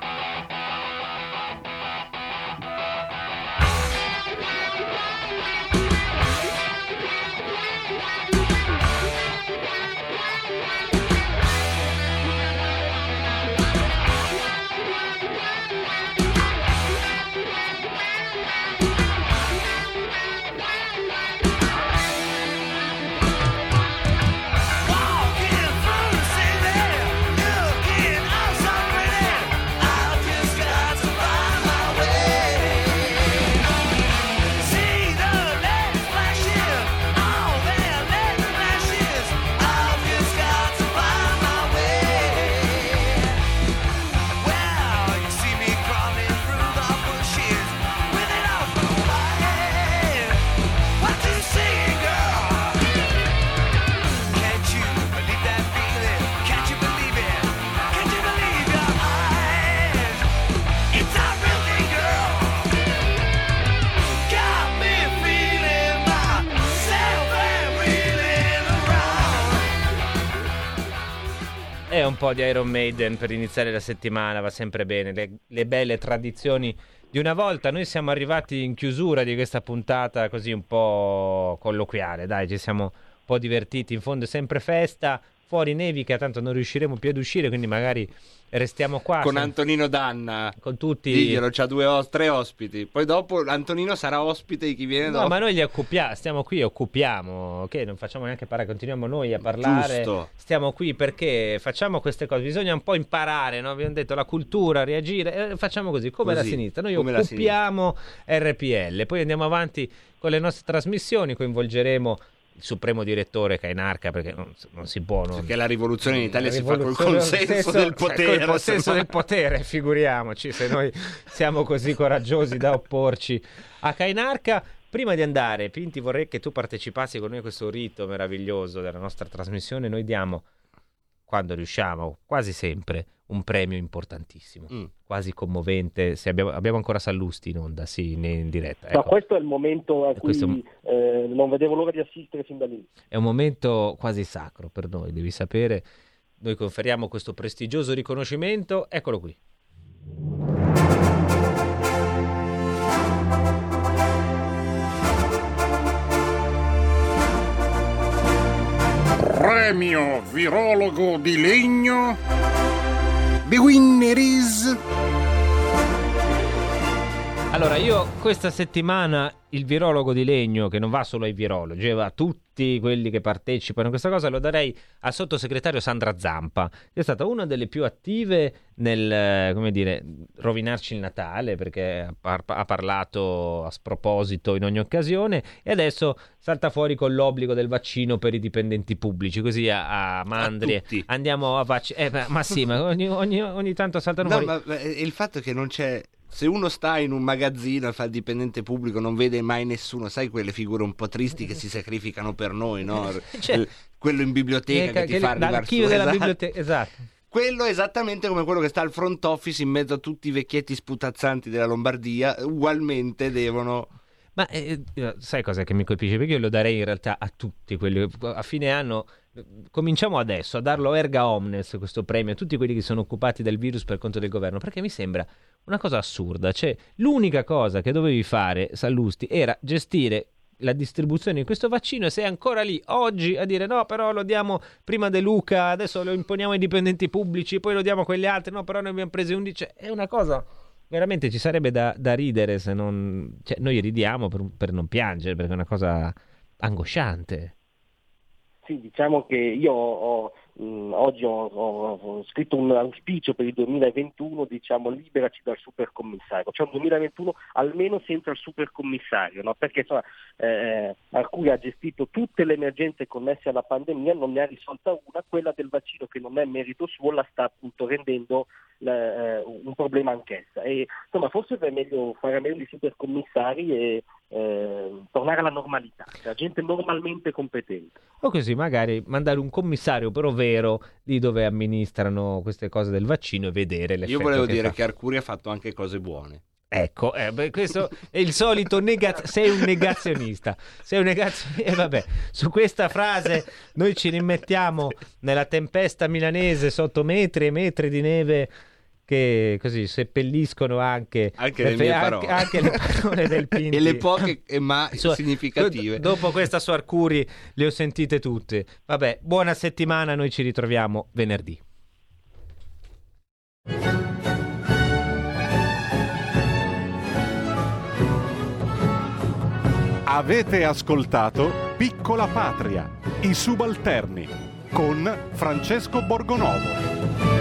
Speaker 2: Po' di Iron Maiden per iniziare la settimana, va sempre bene. Le, le belle tradizioni di una volta. Noi siamo arrivati in chiusura di questa puntata così un po' colloquiale. Dai, ci siamo un po' divertiti. In fondo è sempre festa. Fuori nevica, tanto non riusciremo più ad uscire, quindi magari restiamo qua.
Speaker 3: Con
Speaker 2: Sem-
Speaker 3: Antonino Danna.
Speaker 2: Con tutti.
Speaker 3: Diglielo, c'ha due os- tre ospiti. Poi dopo Antonino sarà ospite di chi viene
Speaker 2: No,
Speaker 3: dopo.
Speaker 2: ma noi li occupiamo, stiamo qui occupiamo, ok? Non facciamo neanche parlare, continuiamo noi a parlare.
Speaker 3: Giusto.
Speaker 2: Stiamo qui perché facciamo queste cose, bisogna un po' imparare, no? Abbiamo detto la cultura, reagire, eh, facciamo così, come
Speaker 3: Così,
Speaker 2: la sinistra. Noi occupiamo RPL, poi andiamo avanti con le nostre trasmissioni, coinvolgeremo il supremo direttore Cainarca perché non, non si può non...
Speaker 3: Perché la rivoluzione in Italia si fa col consenso
Speaker 2: stesso-
Speaker 3: del
Speaker 2: cioè,
Speaker 3: potere.
Speaker 2: col consenso del potere, figuriamoci se noi siamo così coraggiosi da opporci a Cainarca. Prima di andare, Pinti, vorrei che tu partecipassi con noi a questo rito meraviglioso della nostra trasmissione. Noi diamo quando riusciamo, quasi sempre, un premio importantissimo,
Speaker 3: Mm.
Speaker 2: quasi commovente. Se abbiamo, abbiamo ancora Sallusti in onda, sì, in, in diretta.
Speaker 6: No,
Speaker 2: ecco.
Speaker 6: questo è il momento a cui
Speaker 2: un-
Speaker 6: eh, non vedevo l'ora di assistere fin dall'inizio.
Speaker 2: È un momento quasi sacro per noi, devi sapere. Noi conferiamo questo prestigioso riconoscimento. Eccolo qui.
Speaker 20: Premio virologo di legno. The winner is.
Speaker 2: Allora, io questa settimana il virologo di legno, che non va solo ai virologi, eh, va a tutti quelli che partecipano a questa cosa, lo darei al sottosegretario Sandra Zampa, che è stata una delle più attive nel, eh, come dire, rovinarci il Natale, perché ha, par- ha parlato a sproposito in ogni occasione, e adesso salta fuori con l'obbligo del vaccino per i dipendenti pubblici, così a, a Mandri
Speaker 3: tutti.
Speaker 2: andiamo a vaccinare. ma sì, ma ogni, ogni- ogni tanto saltano
Speaker 3: No,
Speaker 2: fuori.
Speaker 3: ma ma, eh, il fatto è che non c'è. Se uno sta in un magazzino e fa il dipendente pubblico, non vede mai nessuno. Sai quelle figure un po' tristi che si sacrificano per noi, no?
Speaker 2: Cioè-
Speaker 3: Il- quello in biblioteca
Speaker 2: Eh,
Speaker 3: che ti
Speaker 2: che-
Speaker 3: fa arrivare su,
Speaker 2: della
Speaker 3: esatto.
Speaker 2: biblioteca, esatto.
Speaker 3: Quello è esattamente come quello che sta al front office in mezzo a tutti i vecchietti sputazzanti della Lombardia, ugualmente devono...
Speaker 2: Ma eh, eh, sai cosa che mi colpisce? Perché io lo darei in realtà a tutti quelli. A fine anno eh, cominciamo adesso a darlo erga omnes questo premio a tutti quelli che sono occupati del virus per conto del governo, perché mi sembra una cosa assurda. Cioè, l'unica cosa che dovevi fare, Sallusti, era gestire la distribuzione di questo vaccino e sei ancora lì oggi a dire no però lo diamo prima De Luca adesso lo imponiamo ai dipendenti pubblici poi lo diamo a quegli altri no però noi abbiamo preso 11 Cioè, è una cosa veramente ci sarebbe da, da ridere se non cioè, noi ridiamo per, per non piangere perché è una cosa angosciante
Speaker 6: Sì, diciamo che io ho, mh, oggi ho, ho- scritto un auspicio per il 2021, diciamo liberaci dal supercommissario, cioè un 2021 almeno senza il supercommissario, no? perché insomma, eh, Arcuri ha gestito tutte le emergenze connesse alla pandemia, non ne ha risolta una, quella del vaccino che non è merito suo la sta appunto rendendo eh, un problema anch'essa. E, insomma, forse è meglio fare a meno di supercommissari e eh, tornare alla normalità, cioè gente normalmente competente.
Speaker 2: o così magari mandare un commissario però vero di dove amministrano queste cose del vaccino e vedere l'effetto
Speaker 3: Io volevo
Speaker 2: che
Speaker 3: dire
Speaker 2: fa.
Speaker 3: che Arcuri ha fatto anche cose buone.
Speaker 2: Ecco, eh, beh, questo è il solito negazionista. Sei un negazionista. Sei un negazionista. E vabbè, su questa frase noi ci rimettiamo nella tempesta milanese sotto metri e metri di neve che così seppelliscono anche,
Speaker 3: Anche le mie
Speaker 2: anche-
Speaker 3: parole.
Speaker 2: anche le parole del Pinti.
Speaker 3: E le poche e ma
Speaker 2: Insomma,
Speaker 3: significative.
Speaker 2: do- Dopo questa su Arcuri le ho sentite tutte. Vabbè, buona settimana, noi ci ritroviamo venerdì.
Speaker 1: Avete ascoltato Piccola Patria, i subalterni con Francesco Borgonovo.